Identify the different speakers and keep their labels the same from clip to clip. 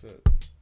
Speaker 1: shit. Uh.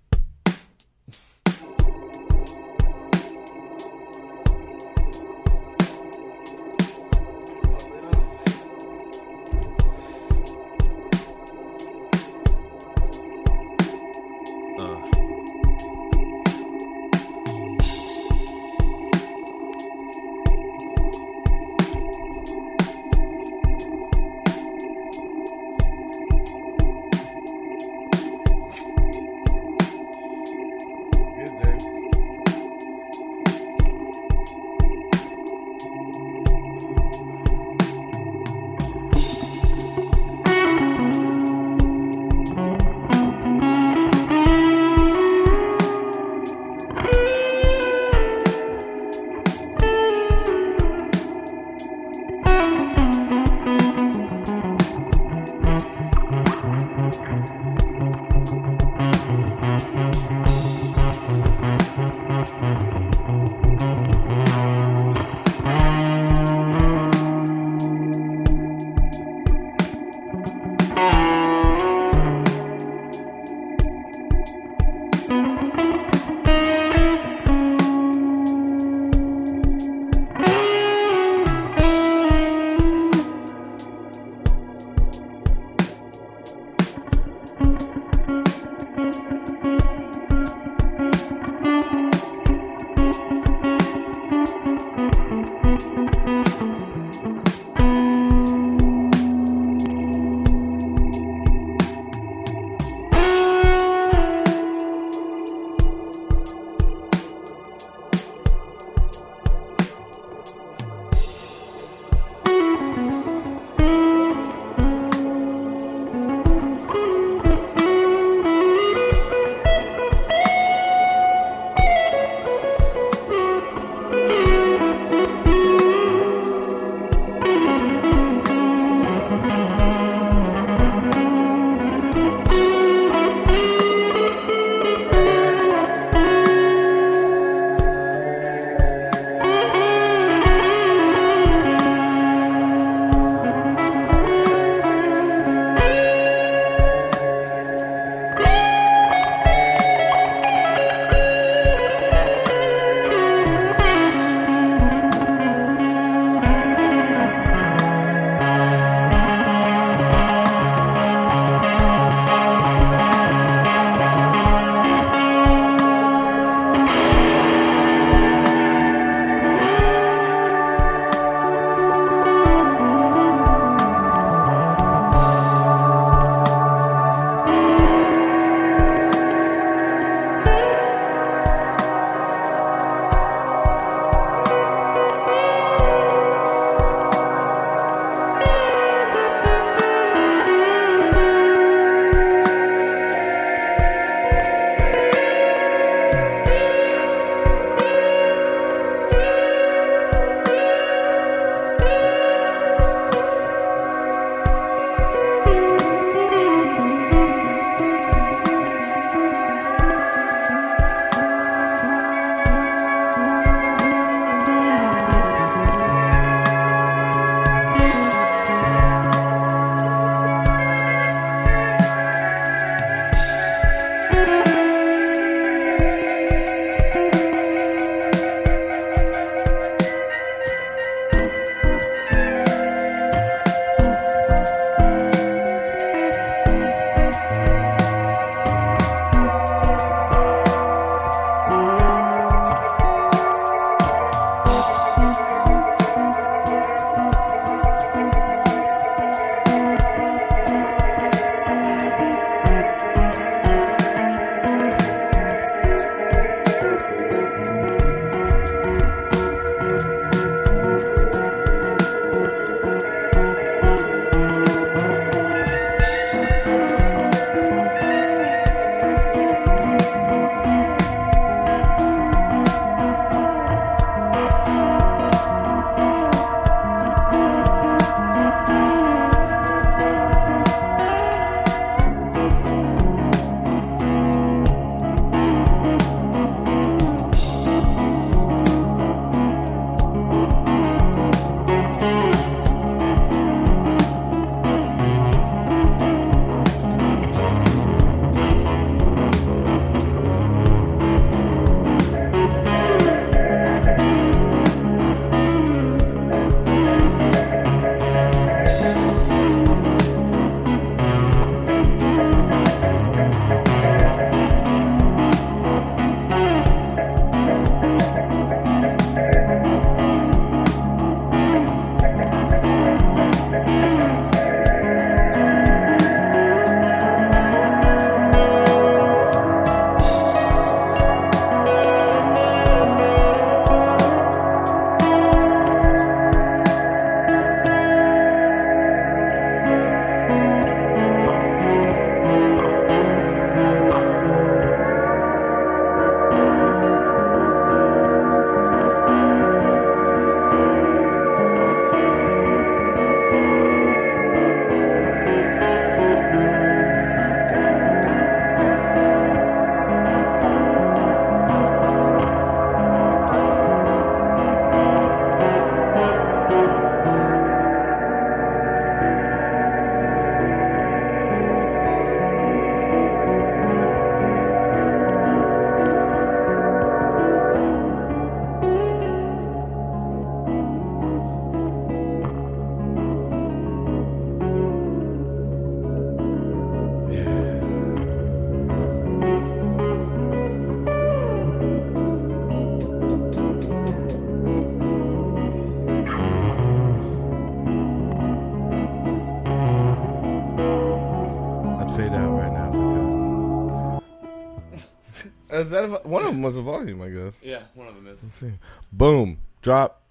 Speaker 2: That a, one of them was a volume, I guess.
Speaker 1: Yeah, one of them is.
Speaker 2: Let's see. Boom. Drop.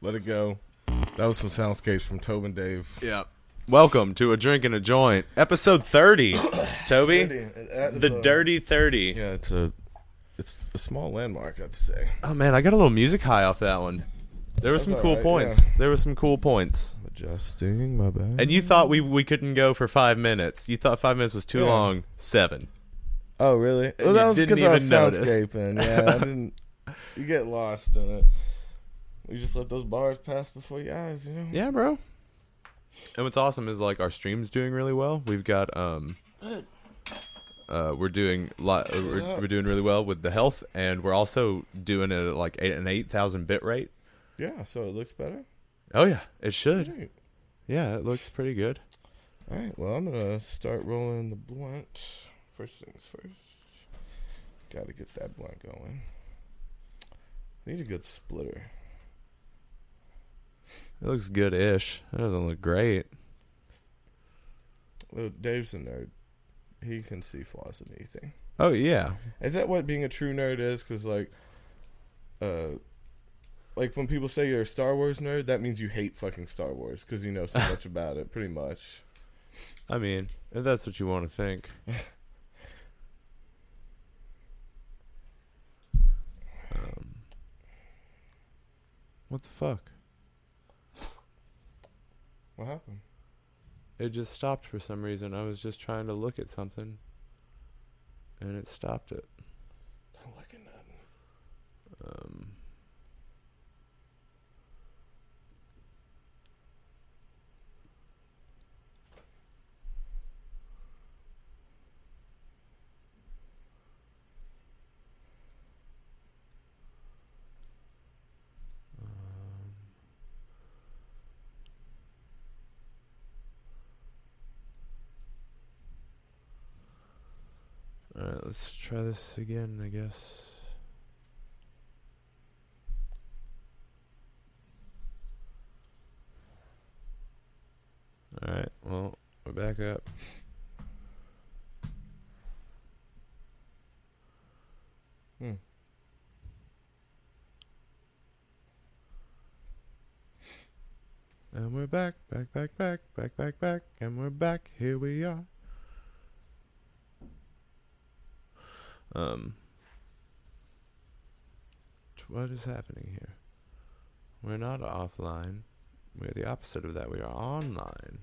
Speaker 2: Let it go. That was some soundscapes from Tobin Dave.
Speaker 1: Yeah. Welcome to a drink and a joint, episode thirty. Toby, the dirty thirty.
Speaker 2: Yeah, it's a it's a small landmark, I'd say.
Speaker 1: Oh man, I got a little music high off that one. There were
Speaker 2: That's
Speaker 1: some cool
Speaker 2: right,
Speaker 1: points.
Speaker 2: yeah.
Speaker 1: There were some cool points.
Speaker 2: Adjusting my bad.
Speaker 1: And you thought we we couldn't go for five minutes. You thought five minutes was too
Speaker 2: Yeah.
Speaker 1: long. Seven.
Speaker 2: Oh, really? Well, that was because I was soundscaping. Yeah, I didn't. You get lost in it. You just let those bars pass before your eyes, you know.
Speaker 1: Yeah, bro. And what's awesome is like our stream's doing really well. We've got um uh we're doing li- uh, we're, we're doing really well with the health and we're also doing it at like eight, an 8000 bit rate.
Speaker 2: Yeah, so it looks better.
Speaker 1: Oh yeah, it should.
Speaker 2: Great.
Speaker 1: Yeah, it looks pretty good.
Speaker 2: All right, well, I'm gonna start rolling the blunt. First things first. Got to get that blunt going. Need a good splitter.
Speaker 1: It looks good-ish. It doesn't look great.
Speaker 2: Well, Dave's a nerd. He can see flaws in anything.
Speaker 1: Oh yeah.
Speaker 2: Is that what being a true nerd is? Because like, uh, like when people say you're a Star Wars nerd, that means you hate fucking Star Wars because you know so much about it. Pretty much.
Speaker 1: I mean, if that's what you want to think. what the fuck?
Speaker 2: What happened?
Speaker 1: It just stopped for some reason. I was just trying to look at something, and it stopped it.
Speaker 2: Not looking.
Speaker 1: Um, um, Alright, let's try this again, I guess. Alright, well, we're back up.
Speaker 2: Hmm.
Speaker 1: And we're back, back, back, back, back, back, back, and we're back. Here we are. Um, what is happening here? We're not offline. We're the opposite of that. We are online.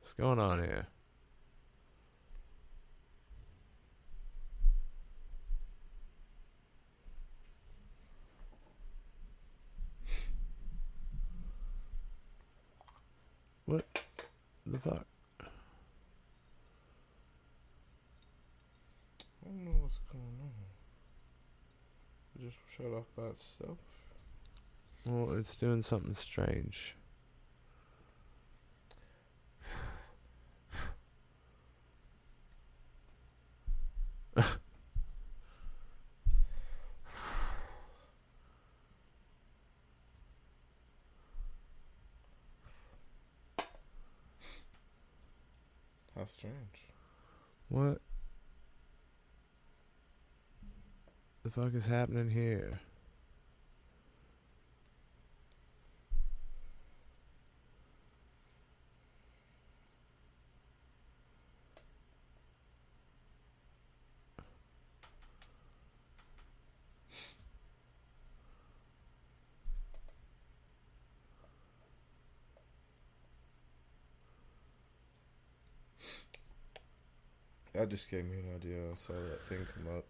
Speaker 1: What's going on here? What the fuck?
Speaker 2: I don't know what's going on. It just shut off by itself.
Speaker 1: Well, it's doing something strange.
Speaker 2: How strange.
Speaker 1: What the fuck is happening here?
Speaker 2: That just gave me an idea. I saw that thing come up.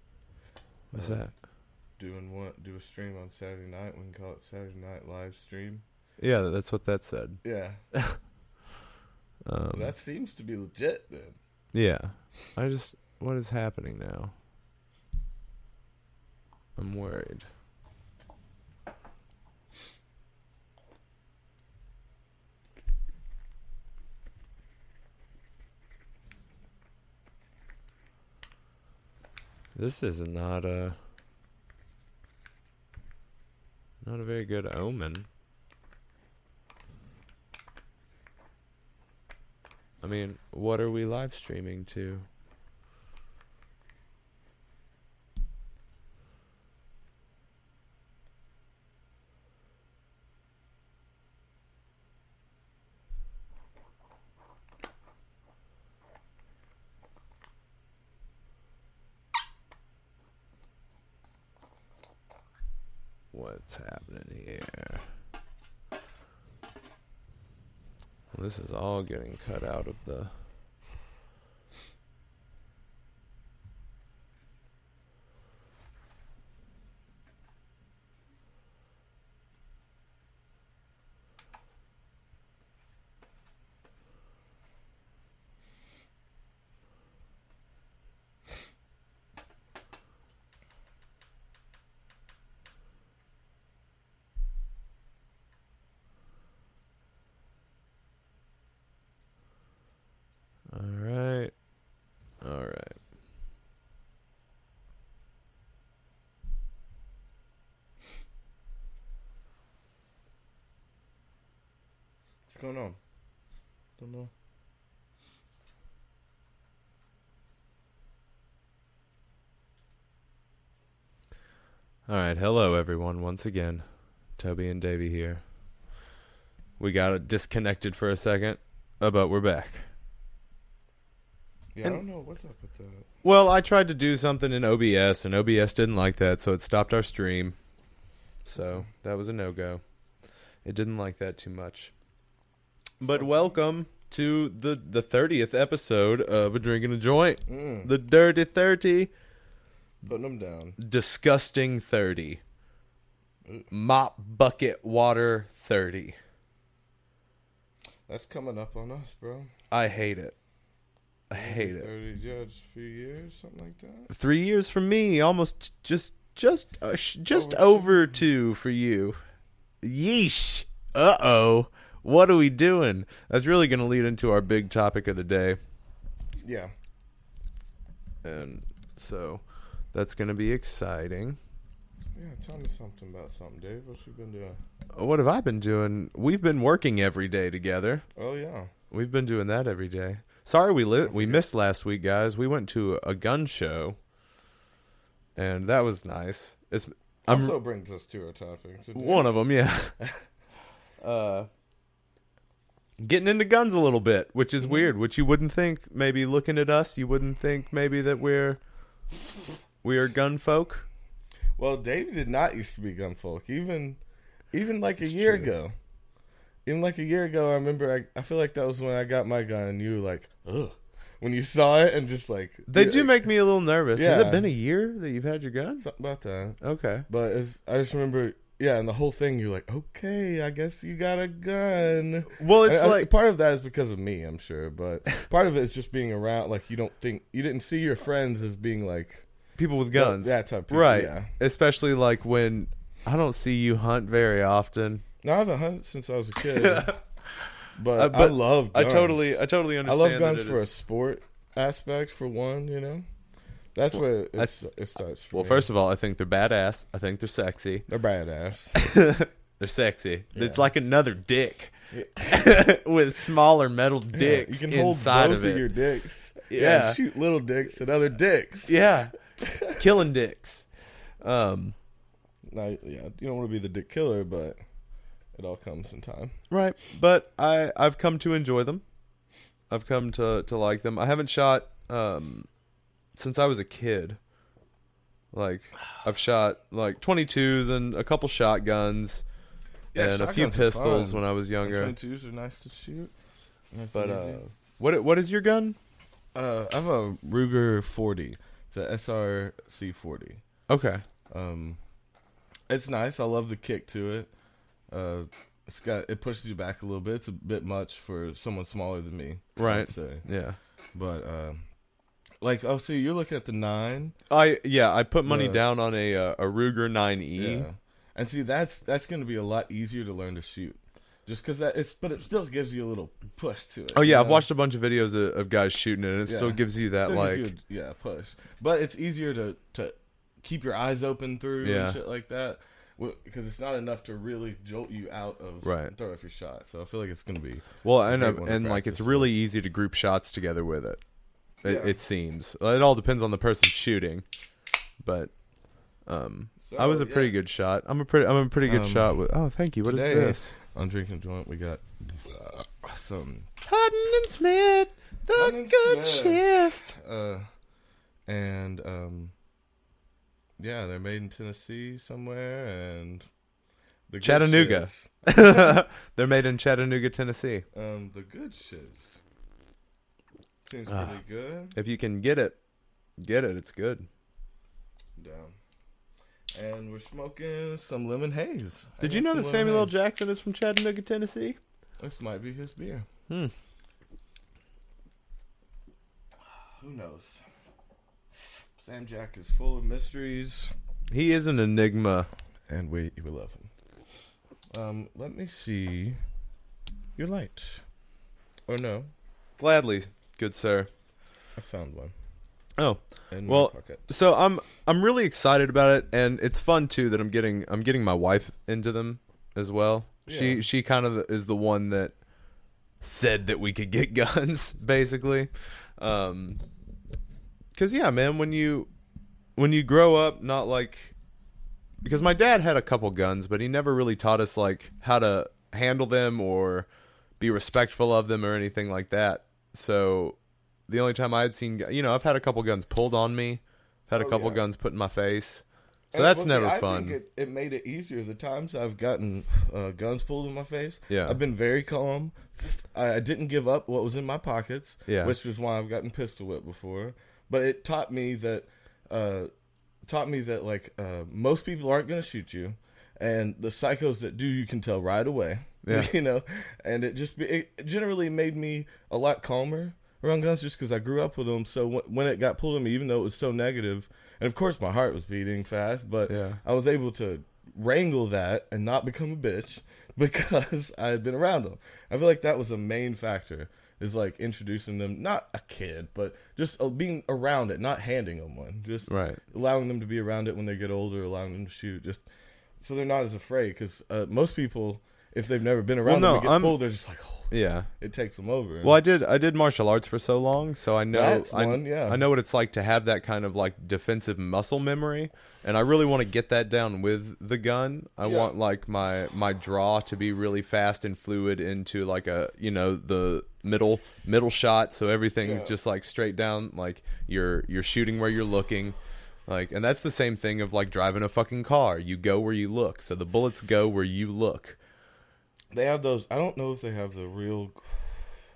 Speaker 1: What's
Speaker 2: Uh,
Speaker 1: that?
Speaker 2: Doing what? Do a stream on Saturday night. We can call it Saturday Night Live Stream.
Speaker 1: Yeah, that's what that said.
Speaker 2: Yeah,
Speaker 1: Um,
Speaker 2: that seems to be legit then.
Speaker 1: yeah, I just what is happening now? I'm worried. This is not a... Not a very good omen. I mean, what are we live streaming to? All getting cut out of the. All right. All right.
Speaker 2: What's going on? Don't know.
Speaker 1: All right. Hello, everyone. Once again, Toby and Davvy here. We got disconnected for a second, uh, but we're back.
Speaker 2: Yeah,
Speaker 1: And-
Speaker 2: I don't know what's up with that.
Speaker 1: Well, I tried to do something in OBS, and OBS didn't like that, so it stopped our stream. So that was a no go. It didn't like that too much. But welcome to the the thirtieth episode of a drinking a joint,
Speaker 2: Mm,
Speaker 1: the dirty thirty,
Speaker 2: putting them down.
Speaker 1: disgusting thirty, mop bucket water thirty.
Speaker 2: That's coming up on us, bro.
Speaker 1: I hate it. I hate it.
Speaker 2: Thirty judge, few years, something like that.
Speaker 1: Three years for me, almost just just uh, sh- just
Speaker 2: Over
Speaker 1: over two for you. Yeesh. Uh oh. What are we doing? That's really going to lead into our big topic of the day,
Speaker 2: Yeah.
Speaker 1: and so that's going to be exciting.
Speaker 2: Yeah, tell me something about something, Dave. What you been doing?
Speaker 1: What have I been doing? We've been working every day together.
Speaker 2: Oh yeah.
Speaker 1: We've been doing that every day. Sorry we li- we missed last week, guys. We went to a gun show, and that was nice. It's I'm
Speaker 2: also brings us to our topic. Today.
Speaker 1: One of them, yeah. uh, getting into guns a little bit, which is
Speaker 2: Mhm.
Speaker 1: weird. Which you wouldn't think. Maybe looking at us, you wouldn't think maybe that we're we are gun folk.
Speaker 2: Well, Dave did not used to be gun folk. Even, even like a year
Speaker 1: true.
Speaker 2: ago. Even like a year ago, I remember. I, I feel like that was when I got my gun, and you were like, "Ugh," when you saw it, and just like
Speaker 1: They do make me a little nervous. Has
Speaker 2: Yeah.
Speaker 1: it been a year that you've had your gun?
Speaker 2: something about that.
Speaker 1: Okay.
Speaker 2: But I just remember, yeah, and the whole thing. You're like, okay, I guess you got a gun.
Speaker 1: Well, it's
Speaker 2: I-
Speaker 1: like
Speaker 2: part of that is because of me, I'm sure, but part of it is just being around. Like you don't think you didn't see your friends as being like
Speaker 1: people with guns,
Speaker 2: That type, of people,
Speaker 1: right?
Speaker 2: Yeah.
Speaker 1: Especially like when I don't see you hunt very often.
Speaker 2: No, I haven't hunted since I was a kid, but,
Speaker 1: Uh,
Speaker 2: I
Speaker 1: but
Speaker 2: love.
Speaker 1: I totally, I totally understand.
Speaker 2: I
Speaker 1: love
Speaker 2: guns for a sport aspect, for one. You know, that's where
Speaker 1: I-
Speaker 2: it starts.
Speaker 1: Well,
Speaker 2: me.
Speaker 1: first of all, I think they're badass. I think they're sexy.
Speaker 2: they're badass.
Speaker 1: They're sexy.
Speaker 2: Yeah.
Speaker 1: It's like another dick with smaller metal dicks
Speaker 2: you can hold
Speaker 1: inside
Speaker 2: both
Speaker 1: of it.
Speaker 2: your dicks.
Speaker 1: Yeah.
Speaker 2: and shoot little dicks and other dicks.
Speaker 1: yeah, killing dicks. Um,
Speaker 2: Now, yeah, you don't want to be the dick killer, but it all comes in time.
Speaker 1: right. But I I've come to enjoy them. I've come to to like them. I haven't shot um since I was a kid. Like I've shot like 22s and a couple shotguns and a few pistols when I was younger.
Speaker 2: Twenty twos are nice to shoot. Nice
Speaker 1: But
Speaker 2: and
Speaker 1: uh, what what is your gun?
Speaker 2: uh, I have a Ruger 40. It's a SRC 40.
Speaker 1: Okay.
Speaker 2: Um, it's nice. I love the kick to it. Uh, it's got it pushes you back a little bit. It's a bit much for someone smaller than me,
Speaker 1: Right. Yeah.
Speaker 2: But uh, like, oh, so you're looking at the nine,
Speaker 1: I yeah, I put money
Speaker 2: The-
Speaker 1: down on a uh, a Ruger 9E.
Speaker 2: yeah. And see, that's that's going to be a lot easier to learn to shoot, just because that it's. But it still gives you a little push to it.
Speaker 1: Oh yeah, I've
Speaker 2: know?
Speaker 1: watched a bunch of videos of, of guys shooting it, and it
Speaker 2: Yeah.
Speaker 1: still gives you that like
Speaker 2: you a- yeah push. But it's easier to to keep your eyes open through
Speaker 1: Yeah.
Speaker 2: and shit like that. because it's not enough to really jolt you out of
Speaker 1: Right.
Speaker 2: throw off your shot. So I feel like it's gonna be
Speaker 1: Well, and
Speaker 2: Great one to
Speaker 1: and like it's really easy to group shots together with it. It,
Speaker 2: Yeah.
Speaker 1: it seems it all depends on the person shooting, but um, I was a
Speaker 2: So,
Speaker 1: pretty
Speaker 2: yeah.
Speaker 1: good shot. I'm a pretty I'm a pretty good
Speaker 2: Um,
Speaker 1: shot with. Oh, thank you. What is
Speaker 2: today-
Speaker 1: this?
Speaker 2: I'm drinking a joint. We got uh, some
Speaker 1: Hutton and Smith, the
Speaker 2: and
Speaker 1: good shift.
Speaker 2: uh, and um, yeah, they're made in Tennessee somewhere, and the
Speaker 1: Chattanooga. They're made in Chattanooga, Tennessee.
Speaker 2: Um, the good shits seems
Speaker 1: Ah.
Speaker 2: pretty good.
Speaker 1: If you can get it, get it. It's good.
Speaker 2: Down. And we're smoking some lemon haze.
Speaker 1: Did you know that Samuel L. Jackson is from Chattanooga, Tennessee?
Speaker 2: This might be his beer.
Speaker 1: Hmm.
Speaker 2: Who knows? Sam Jack is full of mysteries,
Speaker 1: He is an enigma.
Speaker 2: and we we love him. Um, let me see your light. Oh no,
Speaker 1: Gladly, good sir.
Speaker 2: I found one.
Speaker 1: Oh, Well, so I'm I'm really excited about it, and it's fun too that I'm getting I'm getting my wife into them as well. She she kind of is the one that said that we could get guns, basically. Um, cause yeah, man, when you when you grow up, not like because my dad had a couple guns, but he never really taught us like how to handle them or be respectful of them or anything like that. So the only time I had seen, you know, I've had a couple guns pulled on me, had a
Speaker 2: Oh,
Speaker 1: couple
Speaker 2: yeah.
Speaker 1: guns put in my face. So
Speaker 2: And,
Speaker 1: that's
Speaker 2: well, see,
Speaker 1: never
Speaker 2: I
Speaker 1: fun.
Speaker 2: think it, it made it easier. The times I've gotten uh, guns pulled in my face,
Speaker 1: Yeah.
Speaker 2: I've been very calm. I, I didn't give up what was in my pockets,
Speaker 1: Yeah.
Speaker 2: which was why I've gotten pistol whipped before. But it taught me that, uh, taught me that like uh, most people aren't going to shoot you, and the psychos that do, you can tell right away.
Speaker 1: Yeah.
Speaker 2: you know, and it just it generally made me a lot calmer around guns just because I grew up with them. So w- when it got pulled on me, even though it was so negative, and of course my heart was beating fast, but
Speaker 1: Yeah.
Speaker 2: I was able to wrangle that and not become a bitch because I had been around them. I feel like that was a main factor is like introducing them, not a kid, but just uh, being around it, not handing them one, just
Speaker 1: Right.
Speaker 2: allowing them to be around it when they get older, allowing them to shoot, just so they're not as afraid. Because uh, most people, if they've never been around
Speaker 1: Well,
Speaker 2: them,
Speaker 1: no,
Speaker 2: and get
Speaker 1: I'm-
Speaker 2: pulled, they're just like, oh,
Speaker 1: Yeah.
Speaker 2: it takes them over.
Speaker 1: Well, I did. I did martial arts for so long, so I know. I,
Speaker 2: one, yeah.
Speaker 1: I know what it's like to have that kind of like defensive muscle memory, and I really want to get that down with the gun. I
Speaker 2: Yeah.
Speaker 1: want like my my draw to be really fast and fluid into like a you know the middle middle shot, so everything's
Speaker 2: Yeah.
Speaker 1: just like straight down. Like you're you're shooting where you're looking. Like, and that's the same thing of like driving a fucking car. You go where you look, so the bullets go where you look.
Speaker 2: They have those. I don't know if they have the real.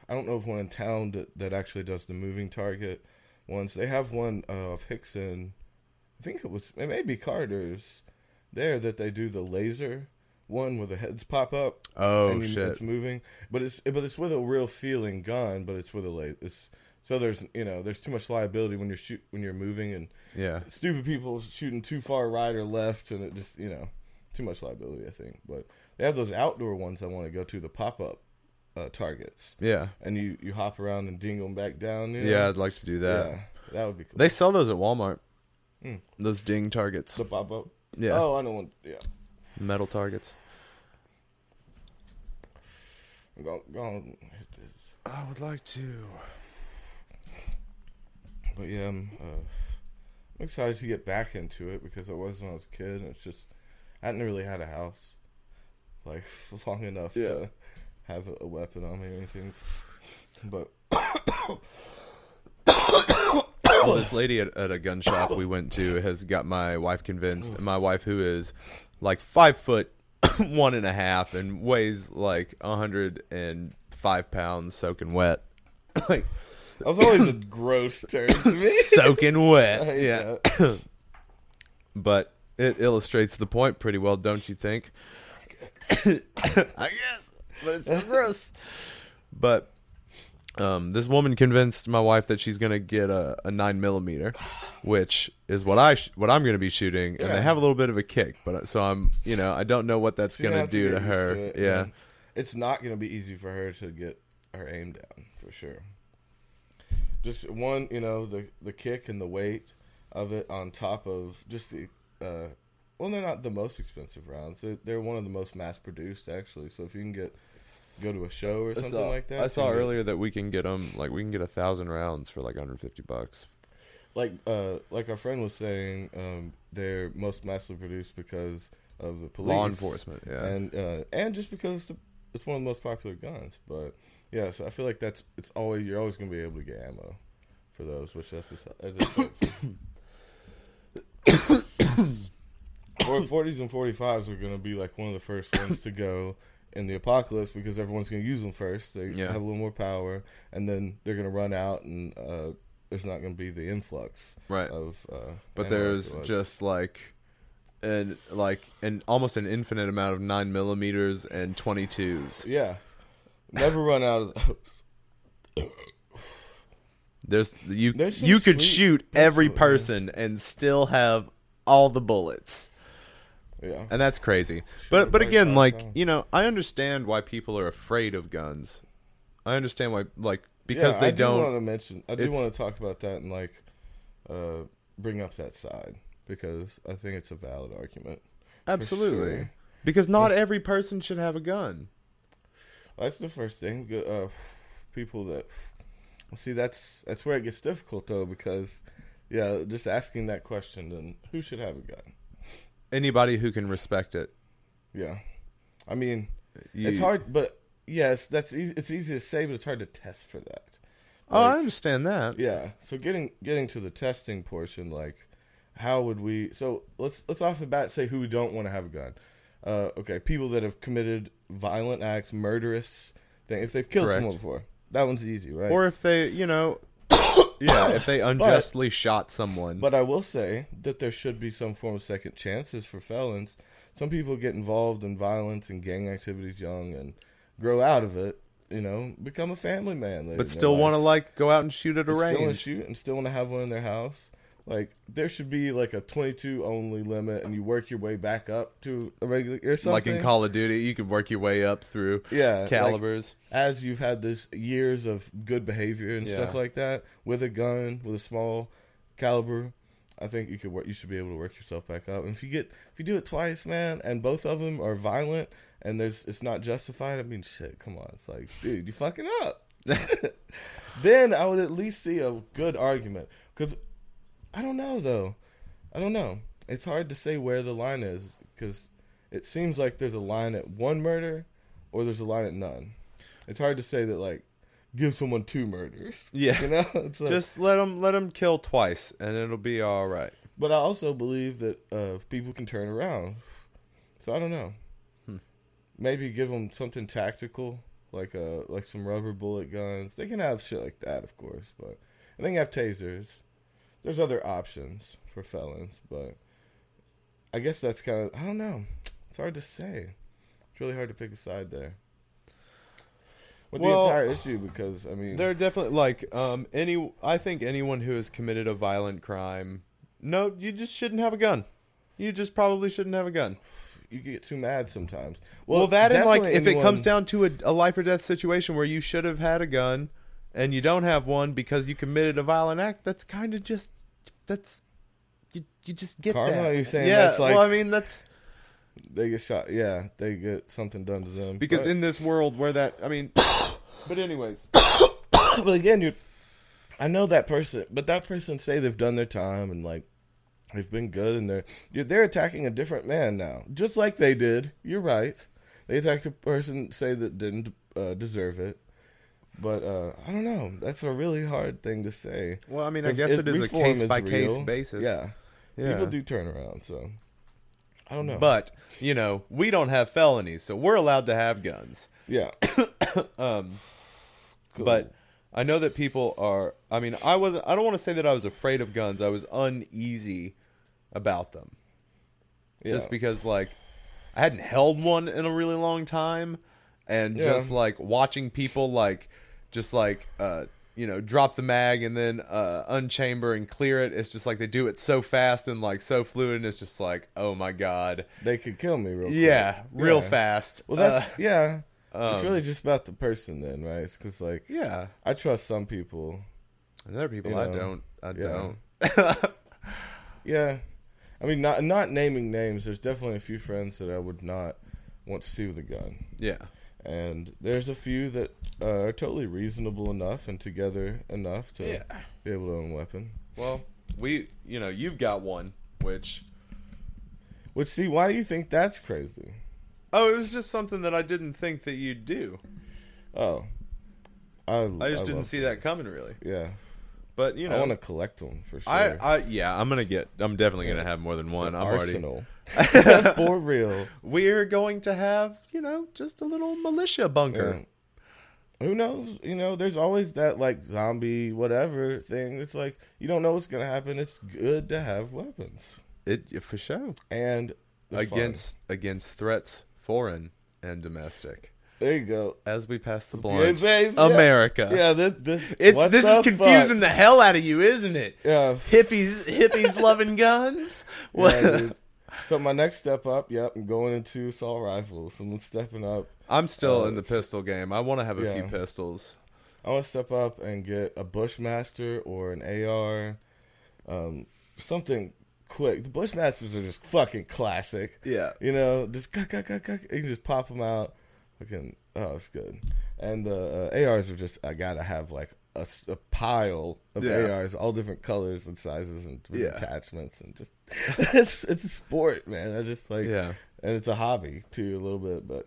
Speaker 2: I don't know if one in town that, that actually does the moving target ones. They have one uh, of Hixson. I think it was. It may be Carter's. There that they do the laser one where the heads pop up.
Speaker 1: Oh
Speaker 2: and
Speaker 1: shit!
Speaker 2: It's moving, but it's but it's with a real feeling gun, but it's with a laser. It's, so there's you know there's too much liability when you're shoot when you're moving and
Speaker 1: yeah,
Speaker 2: stupid people shooting too far right or left, and it just you know too much liability. I think, but they have those outdoor ones. I want to go to the pop up uh, targets,
Speaker 1: yeah,
Speaker 2: and you you hop around and ding them back down. You know?
Speaker 1: yeah. I'd like to do that.
Speaker 2: yeah, that would be cool.
Speaker 1: They sell those at Walmart.
Speaker 2: Hmm.
Speaker 1: Those ding targets.
Speaker 2: the pop up.
Speaker 1: Yeah.
Speaker 2: Oh, I know one. Yeah.
Speaker 1: Metal targets.
Speaker 2: Go, go hit this.
Speaker 1: I would like to.
Speaker 2: But yeah, I'm, uh, I'm excited to get back into it because I was when I was a kid, and it's just I hadn't really had a house like long enough
Speaker 1: Yeah.
Speaker 2: to have a, a weapon on me or anything. But
Speaker 1: Well, this lady at, at a gun shop we went to has got my wife convinced. And my wife, who is like five foot one and a half and weighs like a hundred and five pounds, soaking wet, like
Speaker 2: that was always a gross term to me.
Speaker 1: soaking wet. Yeah, but it illustrates the point pretty well, don't you think? I guess, but it's so gross. But um, this woman convinced my wife that she's gonna get a, a nine millimeter, which is what I sh- what I'm gonna be shooting, and
Speaker 2: Yeah.
Speaker 1: they have a little bit of a kick. But so I'm, you know, I don't know what that's
Speaker 2: She's
Speaker 1: gonna
Speaker 2: have
Speaker 1: do to,
Speaker 2: get used
Speaker 1: her.
Speaker 2: it,
Speaker 1: yeah,
Speaker 2: and it's not going to be easy for her to get her aim down for sure. Just one, you know, the the kick and the weight of it on top of just the uh, well, they're not the most expensive rounds. They're, they're one of the most mass produced actually. So if you can get go to a show or something
Speaker 1: saw,
Speaker 2: like that,
Speaker 1: I saw
Speaker 2: can get-
Speaker 1: earlier that we can get them like we can get a thousand rounds for like 150 bucks.
Speaker 2: like uh like our friend was saying, um, they're most massively produced because of the police,
Speaker 1: Law enforcement, yeah.
Speaker 2: and uh, and just because it's, the, it's one of the most popular guns. But yeah, so I feel like that's it's always you're always gonna be able to get ammo for those, which that's just that is 40s and 45s are gonna be like one of the first ones to go in the apocalypse because everyone's gonna use them first. They
Speaker 1: Yeah.
Speaker 2: have a little more power, and then they're gonna run out, and uh, there's not gonna be the influx
Speaker 1: right.
Speaker 2: of. Uh,
Speaker 1: but there's just like And like an almost an infinite amount of nine millimeters and 22s.
Speaker 2: yeah, never run out of those.
Speaker 1: There's you you could
Speaker 2: sweet-
Speaker 1: shoot
Speaker 2: there's
Speaker 1: every
Speaker 2: yeah.
Speaker 1: person and still have all the bullets.
Speaker 2: Yeah,
Speaker 1: and that's crazy.
Speaker 2: Shoot
Speaker 1: But but again, like you know, I understand why people are afraid of guns. I understand why, like because
Speaker 2: yeah,
Speaker 1: they
Speaker 2: I do
Speaker 1: don't.
Speaker 2: want to mention. I do want to talk about that and like uh, bring up that side because I think it's a valid argument.
Speaker 1: absolutely,
Speaker 2: sure.
Speaker 1: because not every person should have a gun.
Speaker 2: That's the first thing. Uh, people that see that's that's where it gets difficult though because yeah, just asking that question then who should have a gun?
Speaker 1: Anybody who can respect it.
Speaker 2: Yeah, I mean
Speaker 1: You-
Speaker 2: it's hard, but yes, that's easy, it's easy to say, but it's hard to test for that.
Speaker 1: Oh, I understand that.
Speaker 2: yeah. So getting getting to the testing portion, like how would we? So let's let's off the bat say who we don't want to have a gun. Uh, okay, people that have committed violent acts, murderous thing. If they've killed
Speaker 1: Correct.
Speaker 2: someone before, that one's easy, right?
Speaker 1: Or if they, you know, yeah, if they unjustly shot someone.
Speaker 2: But I will say that there should be some form of second chances for felons. Some people get involved in violence and gang activities young and grow out of it. You know, become a family man.
Speaker 1: but still want to like go out and shoot at a
Speaker 2: And still want to
Speaker 1: range.
Speaker 2: shoot and still want to have one in their house. Like there should be like a 22 only limit, and you work your way back up to a regular or something.
Speaker 1: Like in Call of Duty, you could work your way up through
Speaker 2: yeah, like,
Speaker 1: calibers.
Speaker 2: as you've had this years of good behavior and stuff like that with a gun with a small caliber i think you could work you should be able to work yourself back up. And if you get if you do it twice man and both of them are violent and there's it's not justified i mean shit come on. It's like dude you fucking up. Then i would at least see a good argument. Because i don't know though i don't know it's hard to say where the line is because it seems like there's a line at one murder or there's a line at none it's hard to say that like give someone two murders.
Speaker 1: Yeah.
Speaker 2: you know. It's like,
Speaker 1: Just let them let them kill twice, and it'll be all right.
Speaker 2: but I also believe that uh, people can turn around. So I don't know.
Speaker 1: Hmm.
Speaker 2: Maybe give them something tactical, like uh like some rubber bullet guns. They can have shit like that, of course, but I think have tasers. There's other options for felons, but I guess that's kind of I don't know. It's hard to say. It's really hard to pick a side there. With
Speaker 1: Well,
Speaker 2: the entire issue, because I mean,
Speaker 1: They're definitely like um any. I think anyone who has committed a violent crime, no, you just shouldn't have a gun. You just probably shouldn't have a gun.
Speaker 2: you get too mad sometimes.
Speaker 1: Well, that and like if it comes down to a, a life or death situation where you should have had a gun and you don't have one because you committed a violent act, that's kind of just that's you, you just get
Speaker 2: Karma?
Speaker 1: that.
Speaker 2: Are saying
Speaker 1: yeah,
Speaker 2: that's like-
Speaker 1: well, I mean that's
Speaker 2: they get shot. Yeah, they get something done to them
Speaker 1: because
Speaker 2: But-
Speaker 1: in this world where that I mean, but anyways,
Speaker 2: but again, you, I know that person, but that person say they've done their time and like they've been good, and they're you're, they're attacking a different man now, just like they did. You're right. They attacked a person say that didn't uh, deserve it. But uh, I don't know. That's a really hard thing to say.
Speaker 1: well, I mean, I guess it is a case
Speaker 2: is
Speaker 1: by case
Speaker 2: real,
Speaker 1: basis.
Speaker 2: Yeah,
Speaker 1: yeah.
Speaker 2: people do turn around. So I don't know.
Speaker 1: But you know, we don't have felonies, so we're allowed to have guns.
Speaker 2: yeah,
Speaker 1: Um,
Speaker 2: Cool.
Speaker 1: But I know that people are. I mean, I was. I don't want to say that I was afraid of guns. I was uneasy about them,
Speaker 2: yeah.
Speaker 1: just because like I hadn't held one in a really long time, and
Speaker 2: Yeah.
Speaker 1: just like watching people like just like uh you know drop the mag and then uh unchamber and clear it. It's just like they do it so fast and like so fluid. And it's just like oh my god,
Speaker 2: they could kill me real quick.
Speaker 1: yeah, real
Speaker 2: Yeah.
Speaker 1: fast.
Speaker 2: Well, that's yeah.
Speaker 1: Uh,
Speaker 2: it's
Speaker 1: um,
Speaker 2: really just about the person then, right? It's because like
Speaker 1: yeah.
Speaker 2: I trust some people.
Speaker 1: And there are people
Speaker 2: You
Speaker 1: I don't. I
Speaker 2: yeah.
Speaker 1: don't.
Speaker 2: Yeah, I mean, not not naming names. There's definitely a few friends that I would not want to see with a gun,
Speaker 1: Yeah.
Speaker 2: And there's a few that uh, are totally reasonable enough and together enough to
Speaker 1: Yeah.
Speaker 2: be able to own a weapon.
Speaker 1: Well, we, you know, you've got one, which.
Speaker 2: Which, see, why do you think that's crazy?
Speaker 1: Oh, it was just something that I didn't think that you'd do.
Speaker 2: Oh, I,
Speaker 1: I just didn't
Speaker 2: love-
Speaker 1: see that coming, really.
Speaker 2: Yeah,
Speaker 1: But you know,
Speaker 2: I want to collect them for sure.
Speaker 1: I, I, yeah, I'm gonna get. I'm definitely gonna have more than one. I'm
Speaker 2: Arsenal, for real.
Speaker 1: We're going to have, you know, just a little militia bunker.
Speaker 2: Yeah. Who knows? You know, there's always that like zombie whatever thing. It's like you don't know what's gonna happen. It's good to have weapons
Speaker 1: It for sure
Speaker 2: and they're fun.
Speaker 1: against against threats, foreign and domestic.
Speaker 2: There you go.
Speaker 1: As we pass the
Speaker 2: Yeah, yeah, yeah.
Speaker 1: America.
Speaker 2: Yeah, this this
Speaker 1: It's this is confusing
Speaker 2: fuck?
Speaker 1: the hell out of you, isn't it?
Speaker 2: Yeah,
Speaker 1: Hippies, hippies loving guns.
Speaker 2: yeah. So my next step up, yep, I'm going into assault rifles. I'm stepping up.
Speaker 1: I'm still
Speaker 2: Uh,
Speaker 1: in the pistol game. I want to have a few pistols.
Speaker 2: I want to step up and get a Bushmaster or an AR, um, something quick. The Bushmasters are just fucking classic.
Speaker 1: Yeah.
Speaker 2: You know, just cuck, cuck, cuck, cuck, you can just pop them out. Fucking, oh, it's good. And the uh, ARs are just, I gotta have like a pile of
Speaker 1: Yeah.
Speaker 2: ARs, all different colors and sizes and with
Speaker 1: Yeah.
Speaker 2: attachments, and just it's it's a sport, man. I just like,
Speaker 1: Yeah.
Speaker 2: and it's a hobby too, a little bit, but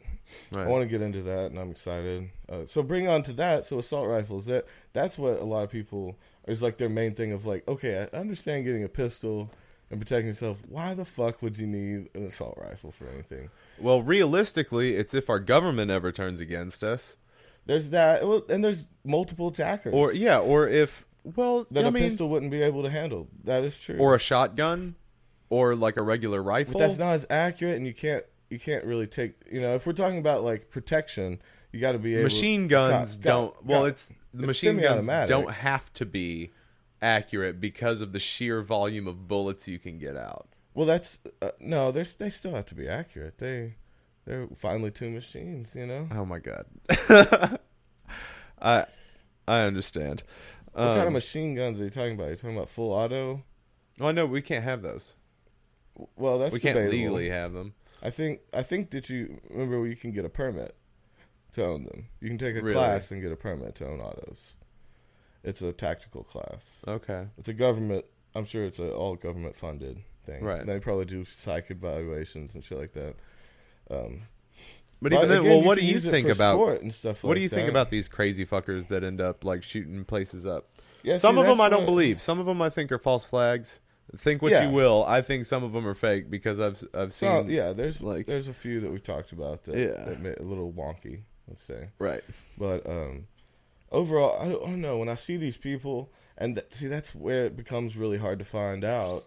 Speaker 1: Right.
Speaker 2: I want to get into that, and I'm excited. Uh, so bring on to that. So assault rifles. That that's what a lot of people is like their main thing of like, okay, I understand getting a pistol and protecting yourself. Why the fuck would you need an assault rifle for anything?
Speaker 1: Well, realistically, it's if our government ever turns against us,
Speaker 2: There's that, well, and there's multiple attackers,
Speaker 1: or yeah, or if well,
Speaker 2: that
Speaker 1: I
Speaker 2: a
Speaker 1: mean,
Speaker 2: pistol wouldn't be able to handle. That is true.
Speaker 1: or a shotgun, or like a regular rifle.
Speaker 2: but that's not as accurate, and you can't you can't really take. You know, if we're talking about like protection, you got to be able.
Speaker 1: machine guns
Speaker 2: Got- got-
Speaker 1: don't. well,
Speaker 2: got-
Speaker 1: it's the
Speaker 2: it's
Speaker 1: machine guns
Speaker 2: semi-automatic.
Speaker 1: don't have to be accurate because of the sheer volume of bullets you can get out.
Speaker 2: Well, that's uh, no. There's they still have to be accurate. They they're finally two machines. You know.
Speaker 1: Oh my god. I I understand.
Speaker 2: What kind of
Speaker 1: Um,
Speaker 2: machine guns are you talking about? Are you talking about full auto?
Speaker 1: oh no, we can't have those.
Speaker 2: Well, that's
Speaker 1: we can't
Speaker 2: debatable.
Speaker 1: legally have them.
Speaker 2: I think I think that you remember you can get a permit to own them. You can take a
Speaker 1: Really?
Speaker 2: class and get a permit to own autos. It's a tactical class.
Speaker 1: Okay.
Speaker 2: It's a government. I'm sure it's a all government funded thing.
Speaker 1: Right.
Speaker 2: They probably do psych evaluations and shit like that. Um,
Speaker 1: But even then,
Speaker 2: again,
Speaker 1: well, what do you think about
Speaker 2: sport and stuff?
Speaker 1: what do you think about these crazy fuckers that end up like shooting places up?
Speaker 2: Yeah,
Speaker 1: some
Speaker 2: see,
Speaker 1: of them I don't
Speaker 2: what-
Speaker 1: believe. Some of them I think are false flags. Think what
Speaker 2: Yeah.
Speaker 1: you will. I think some of them are fake because I've I've seen.
Speaker 2: Yeah, there's
Speaker 1: like-
Speaker 2: there's a few that we've talked about that,
Speaker 1: Yeah.
Speaker 2: that made a little wonky, let's say.
Speaker 1: Right.
Speaker 2: But um, overall, I don't, I don't know. When I see these people, and th- see, that's where it becomes really hard to find out,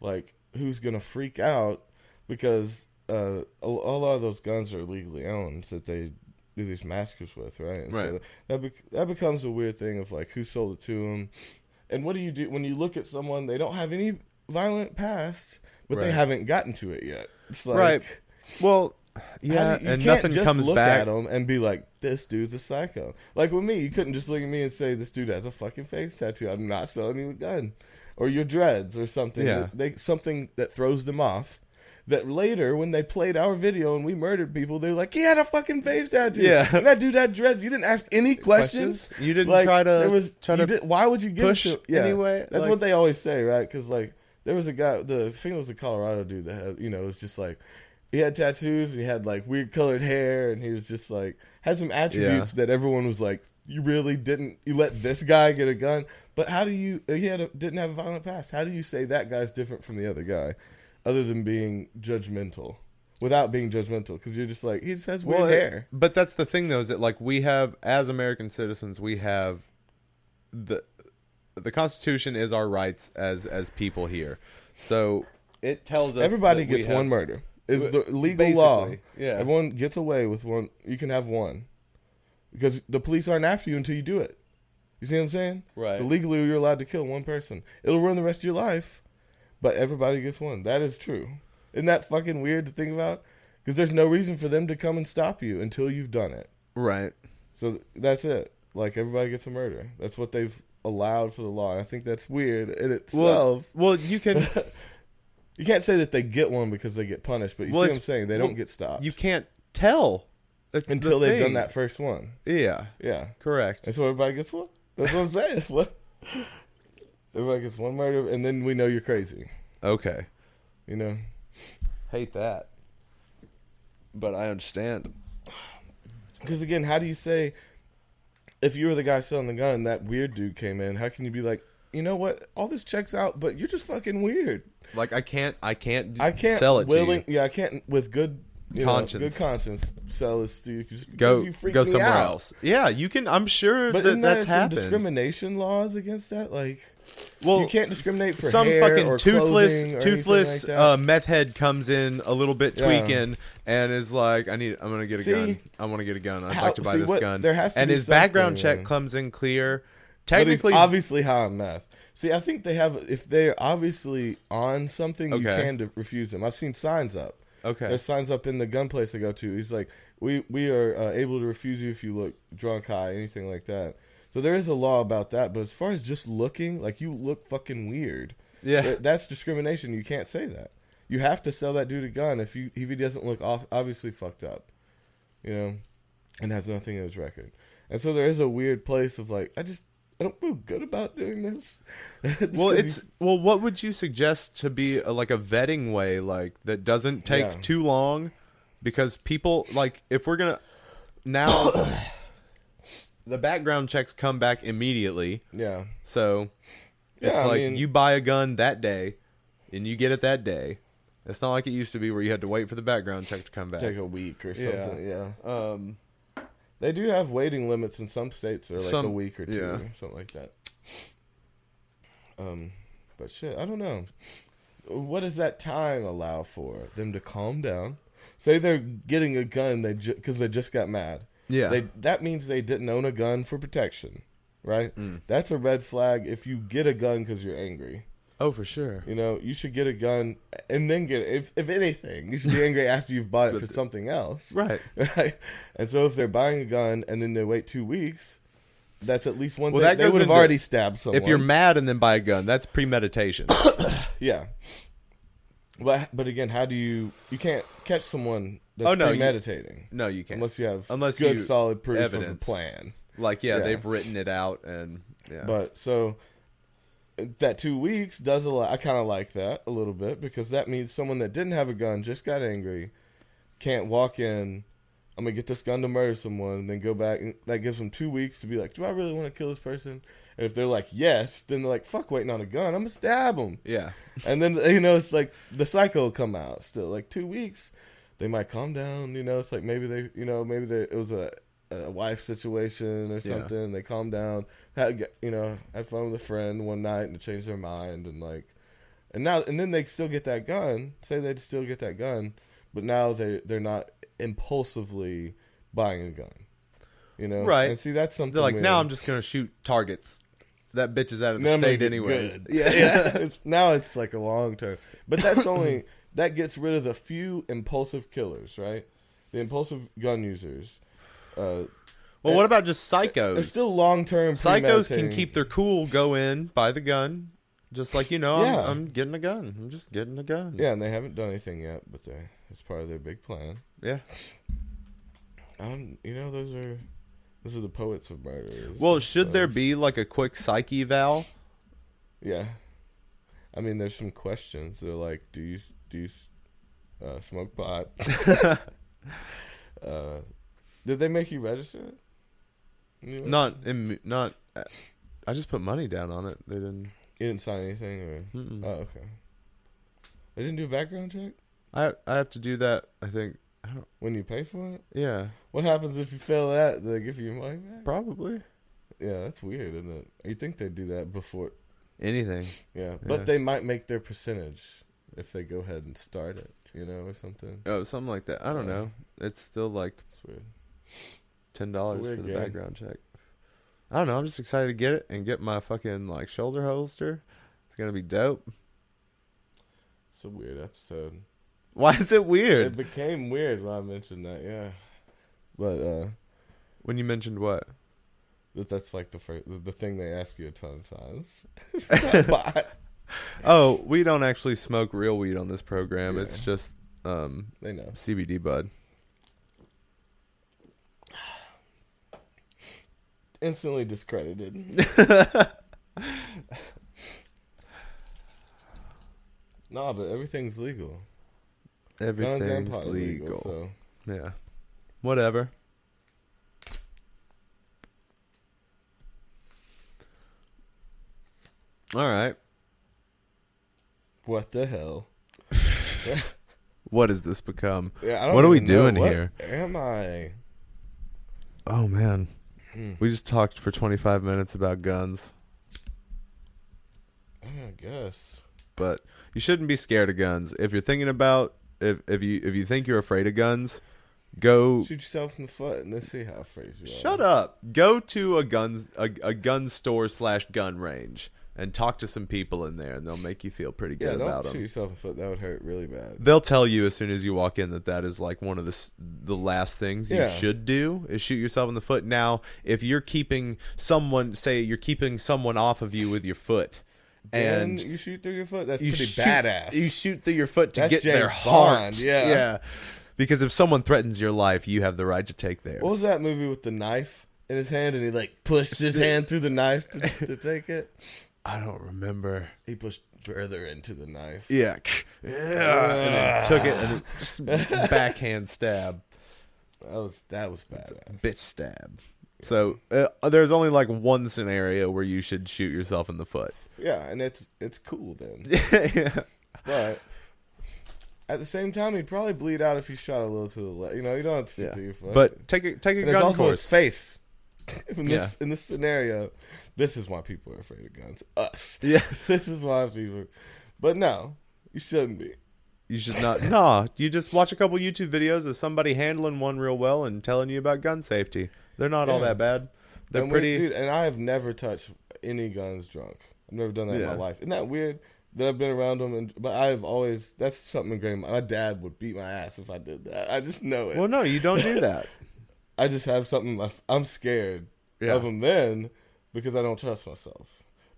Speaker 2: like who's gonna freak out because uh, a, a lot of those guns are legally owned that they do these massacres with, right? And So
Speaker 1: Right.
Speaker 2: that bec that becomes a weird thing of like who sold it to them, and what do you do when you look at someone they don't have any violent past, but they haven't gotten to it yet. It's like,
Speaker 1: Right. Well, yeah,
Speaker 2: you, you
Speaker 1: and
Speaker 2: can't
Speaker 1: nothing
Speaker 2: just
Speaker 1: comes
Speaker 2: look
Speaker 1: back.
Speaker 2: at him and be like, "This dude's a psycho." Like with me, you couldn't just look at me and say, "This dude has a fucking face tattoo." I'm not selling you a gun, or your dreads, or something.
Speaker 1: Yeah.
Speaker 2: that they something that throws them off. That later, when they played our video and we murdered people, they're like, "He had a fucking face tattoo."
Speaker 1: Yeah.
Speaker 2: and that dude had dreads. You didn't ask any questions.
Speaker 1: Questions? You didn't
Speaker 2: Like,
Speaker 1: try to
Speaker 2: There was
Speaker 1: try to
Speaker 2: did- why would you give
Speaker 1: push
Speaker 2: it to? Yeah,
Speaker 1: anyway?
Speaker 2: That's
Speaker 1: Like-
Speaker 2: what they always say, right? Because like there was a guy, the I think it was a Colorado dude that had, you know, it was just like he had tattoos and he had like weird colored hair and he was just like had some attributes that everyone was like, you really didn't, you let this guy get a gun, but how do you? He had a, didn't have a violent past. How do you say that guy's different from the other guy, other than being judgmental? Without being judgmental, because you're just like he just has weird
Speaker 1: Well,
Speaker 2: hair.
Speaker 1: But that's the thing, though, is that like we have as American citizens, we have the the Constitution is our rights as as people here. So it tells us
Speaker 2: Everybody gets
Speaker 1: have-
Speaker 2: one murder. Is the legal law?
Speaker 1: yeah.
Speaker 2: Everyone gets away with one. You can have one because the police aren't after you until you do it. You see what I'm saying?
Speaker 1: Right.
Speaker 2: So legally, you're allowed to kill one person. It'll ruin the rest of your life, but everybody gets one. That is true. Isn't that fucking weird to think about? Because there's no reason for them to come and stop you until you've done it.
Speaker 1: Right.
Speaker 2: So th- that's it. Like everybody gets a murder. That's what they've allowed for the law. And I think that's weird in
Speaker 1: Well,
Speaker 2: itself.
Speaker 1: well, you can.
Speaker 2: You can't say that they get one because they get punished, but you
Speaker 1: Well,
Speaker 2: see what I'm saying? They
Speaker 1: well,
Speaker 2: don't get stopped
Speaker 1: You can't tell That's the
Speaker 2: until they've done that first one.
Speaker 1: Yeah,
Speaker 2: Yeah.
Speaker 1: correct.
Speaker 2: And so everybody gets one. That's what I'm saying. What? Everybody gets one murder, and then we know you're crazy.
Speaker 1: Okay,
Speaker 2: You know.
Speaker 1: hate that, but I understand.
Speaker 2: Because again, how do you say if you were the guy selling the gun and that weird dude came in? How can you be like, you know what? All this checks out, but you're just fucking weird.
Speaker 1: Like I can't, I can't,
Speaker 2: I can't
Speaker 1: sell it
Speaker 2: willing. Yeah, I can't with good you know,
Speaker 1: Conscience.
Speaker 2: good conscience, sell this to you. Just
Speaker 1: Go,
Speaker 2: you
Speaker 1: go somewhere
Speaker 2: out.
Speaker 1: else. Yeah, you can. I'm sure
Speaker 2: But
Speaker 1: that that's
Speaker 2: some
Speaker 1: happened.
Speaker 2: discrimination laws against that? Like,
Speaker 1: well,
Speaker 2: you can't discriminate for
Speaker 1: some fucking toothless, toothless
Speaker 2: like
Speaker 1: uh, meth head comes in a little bit
Speaker 2: Yeah.
Speaker 1: tweaking and is like, "I need, I'm gonna get a
Speaker 2: See?
Speaker 1: gun. I want to get a gun. I'd
Speaker 2: How-
Speaker 1: like to buy
Speaker 2: see,
Speaker 1: this
Speaker 2: what-
Speaker 1: gun."
Speaker 2: there has to
Speaker 1: and his background check
Speaker 2: man.
Speaker 1: comes in clear. Technically,
Speaker 2: obviously high on meth. See, I think they have. If they're obviously on something, you can refuse them. I've seen signs up.
Speaker 1: Okay.
Speaker 2: There's signs up in the gun place I go to. He's like, we we are uh, able to refuse you if you look drunk, high, anything like that. So there is a law about that. But as far as just looking, like you look fucking weird.
Speaker 1: yeah,
Speaker 2: Th- That's discrimination. You can't say that. You have to sell that dude a gun if you if he doesn't look off, obviously fucked up, you know, and has nothing in his record. And so there is a weird place of like, I just I don't feel good about doing this.
Speaker 1: well, it's
Speaker 2: you-
Speaker 1: well what would you suggest to be a, like a vetting way like that doesn't take
Speaker 2: Yeah.
Speaker 1: too long because people like if we're gonna now the background checks come back immediately
Speaker 2: yeah.
Speaker 1: so it's
Speaker 2: Yeah, I
Speaker 1: like
Speaker 2: mean-
Speaker 1: you buy a gun that day and you get it that day it's not like it used to be where you had to wait for the background check to come back
Speaker 2: Take a week or
Speaker 1: Yeah.
Speaker 2: something. Yeah.
Speaker 1: um
Speaker 2: They do have waiting limits in some states. They're like a week or two,
Speaker 1: yeah.
Speaker 2: or something like that. Um, but shit, I don't know. What does that time allow for them to calm down? Say they're getting a gun, they because they just got mad.
Speaker 1: yeah
Speaker 2: They that means they didn't own a gun for protection, right?
Speaker 1: Mm.
Speaker 2: That's a red flag. If you get a gun because you're angry,
Speaker 1: oh for sure
Speaker 2: you know you should get a gun and then get it. If if anything, you should be angry after you've bought it for something else
Speaker 1: right
Speaker 2: right? And so if they're buying a gun and then they wait two weeks, that's at least one
Speaker 1: Well,
Speaker 2: thing.
Speaker 1: that
Speaker 2: They would have already stabbed someone.
Speaker 1: if you're mad and then buy a gun that's premeditation
Speaker 2: yeah. But but again, how do you you can't catch someone that's
Speaker 1: Oh, no, you-
Speaker 2: premeditating
Speaker 1: no you can't
Speaker 2: unless you have
Speaker 1: Unless
Speaker 2: good
Speaker 1: you-
Speaker 2: solid proof of
Speaker 1: evidence.
Speaker 2: a plan.
Speaker 1: like yeah,
Speaker 2: Yeah.
Speaker 1: they've written it out and yeah
Speaker 2: But so that two weeks does a lot. I kind of like that a little bit because that means someone that didn't have a gun just got angry, can't walk in. I'm gonna get this gun to murder someone, and then go back. And that gives them two weeks to be like, "Do I really want to kill this person?" And if they're like, "Yes," then they're like, "Fuck, waiting on a gun. I'm gonna stab them."
Speaker 1: yeah
Speaker 2: And then you know it's like the psycho will come out still. Like two weeks, they might calm down. You know, it's like maybe they, you know, maybe they, it was a, a wife situation or
Speaker 1: Yeah.
Speaker 2: something. They calm down. Had you know had fun with a friend one night and changed their mind and like, and now and then they still get that gun. Say they'd still get that gun, but now they they're not impulsively buying a gun. You know,
Speaker 1: Right.
Speaker 2: And see that's something.
Speaker 1: They're like,
Speaker 2: weird.
Speaker 1: now I'm just gonna shoot targets. That bitch is out of the
Speaker 2: I'm
Speaker 1: state anyways.
Speaker 2: good. Yeah, yeah. It's, now it's like a long term, but that's only that gets rid of the few impulsive killers, right? The impulsive gun users. Uh,
Speaker 1: Well, what about just psychos?
Speaker 2: it's still long term.
Speaker 1: psychos can keep their cool, go in, buy the gun, just like you know.
Speaker 2: Yeah.
Speaker 1: I'm, I'm getting a gun. I'm just getting a gun.
Speaker 2: Yeah, and they haven't done anything yet, but they it's part of their big plan.
Speaker 1: yeah.
Speaker 2: Um, you know, those are those are the poets of murder.
Speaker 1: Well, should there be like a quick psyche eval?
Speaker 2: Yeah, I mean, there's some questions. They're like, do you do you uh, smoke pot? uh, did they make you register it? You
Speaker 1: Not, in, not. I just put money down on it. They didn't.
Speaker 2: You didn't sign anything, or
Speaker 1: Mm-mm.
Speaker 2: oh, okay. They didn't do a background check
Speaker 1: I I have to do that. I think. I don't.
Speaker 2: when you pay for it.
Speaker 1: Yeah,
Speaker 2: What happens if you fail that? Do they give you your money back?
Speaker 1: probably
Speaker 2: Yeah, that's weird, isn't it? You think they'd do that before?
Speaker 1: anything.
Speaker 2: Yeah,
Speaker 1: Yeah.
Speaker 2: but they might make their percentage if they go ahead and start it, you know, or something.
Speaker 1: Oh, something like that. I don't
Speaker 2: Yeah.
Speaker 1: know. It's still like
Speaker 2: It's weird.
Speaker 1: Ten dollars for the
Speaker 2: game.
Speaker 1: background check. I don't know. I'm just excited to get it and get my fucking like shoulder holster. It's gonna be dope.
Speaker 2: It's a weird episode.
Speaker 1: Why is it weird?
Speaker 2: It became weird when I mentioned that, yeah. But uh
Speaker 1: When you mentioned what?
Speaker 2: that that's like the first the, thing they ask you a ton of times.
Speaker 1: Oh, we don't actually smoke real weed on this program.
Speaker 2: Yeah.
Speaker 1: It's just um,
Speaker 2: They know.
Speaker 1: CBD bud.
Speaker 2: Instantly discredited. nah, but everything's legal.
Speaker 1: Everything's legal.
Speaker 2: legal. So
Speaker 1: Yeah. Whatever. All right.
Speaker 2: what the hell?
Speaker 1: What has this become?
Speaker 2: Yeah, I don't
Speaker 1: What are we doing here?
Speaker 2: Am I?
Speaker 1: Oh man.
Speaker 2: Hmm.
Speaker 1: We just talked for 25 minutes about guns,
Speaker 2: I guess.
Speaker 1: but you shouldn't be scared of guns. If you're thinking about if if you if you think you're afraid of guns, go
Speaker 2: Shoot yourself in the foot and let's see how afraid you are.
Speaker 1: Shut up. Go to a gun a, a gun store slash gun range and talk to some people in there, and they'll make you feel pretty
Speaker 2: Yeah,
Speaker 1: good
Speaker 2: don't
Speaker 1: about
Speaker 2: shoot yourself in the foot. That would hurt really bad.
Speaker 1: They'll tell you as soon as you walk in that that is like one of the the last things you should do is shoot yourself in the foot. Now, if you're keeping someone, say you're keeping someone off of you with your foot,
Speaker 2: And
Speaker 1: and
Speaker 2: you shoot through your foot. That's
Speaker 1: you
Speaker 2: pretty
Speaker 1: shoot,
Speaker 2: badass.
Speaker 1: You shoot through your foot to
Speaker 2: That's
Speaker 1: get their heart.
Speaker 2: Bond, yeah.
Speaker 1: yeah. Because if someone threatens your life, you have the right to take theirs.
Speaker 2: what was that movie with the knife in his hand and he like pushed his hand through the knife to, to take it?
Speaker 1: I don't remember.
Speaker 2: He pushed further into the knife.
Speaker 1: Yeah, yeah, and then took it and then just backhand stab,
Speaker 2: That was that was badass.
Speaker 1: bitch stab. So uh, there's only like one scenario where you should shoot yourself in the foot.
Speaker 2: Yeah, and it's it's cool then.
Speaker 1: yeah.
Speaker 2: But at the same time, he'd probably bleed out if he shot a little to the left. You know, you don't have to shoot
Speaker 1: Yeah.
Speaker 2: foot.
Speaker 1: But take a take a
Speaker 2: And
Speaker 1: gun
Speaker 2: also
Speaker 1: course.
Speaker 2: his face. in this
Speaker 1: Yeah.
Speaker 2: in this scenario, this is why people are afraid of guns. Us.
Speaker 1: Yeah,
Speaker 2: this is why people. But no, you shouldn't be.
Speaker 1: you should not. Nah, you just watch a couple YouTube videos of somebody handling one real well and telling you about gun safety. They're not all that bad. They're
Speaker 2: and
Speaker 1: pretty.
Speaker 2: dude, and I have never touched any guns drunk. I've never done that in my life. Isn't that weird? That I've been around them, and but I've always that's something great. My dad would beat my ass if I did that. I just know it.
Speaker 1: well, no, you don't do that.
Speaker 2: I just have something. I'm scared
Speaker 1: Yeah.
Speaker 2: of them then because I don't trust myself.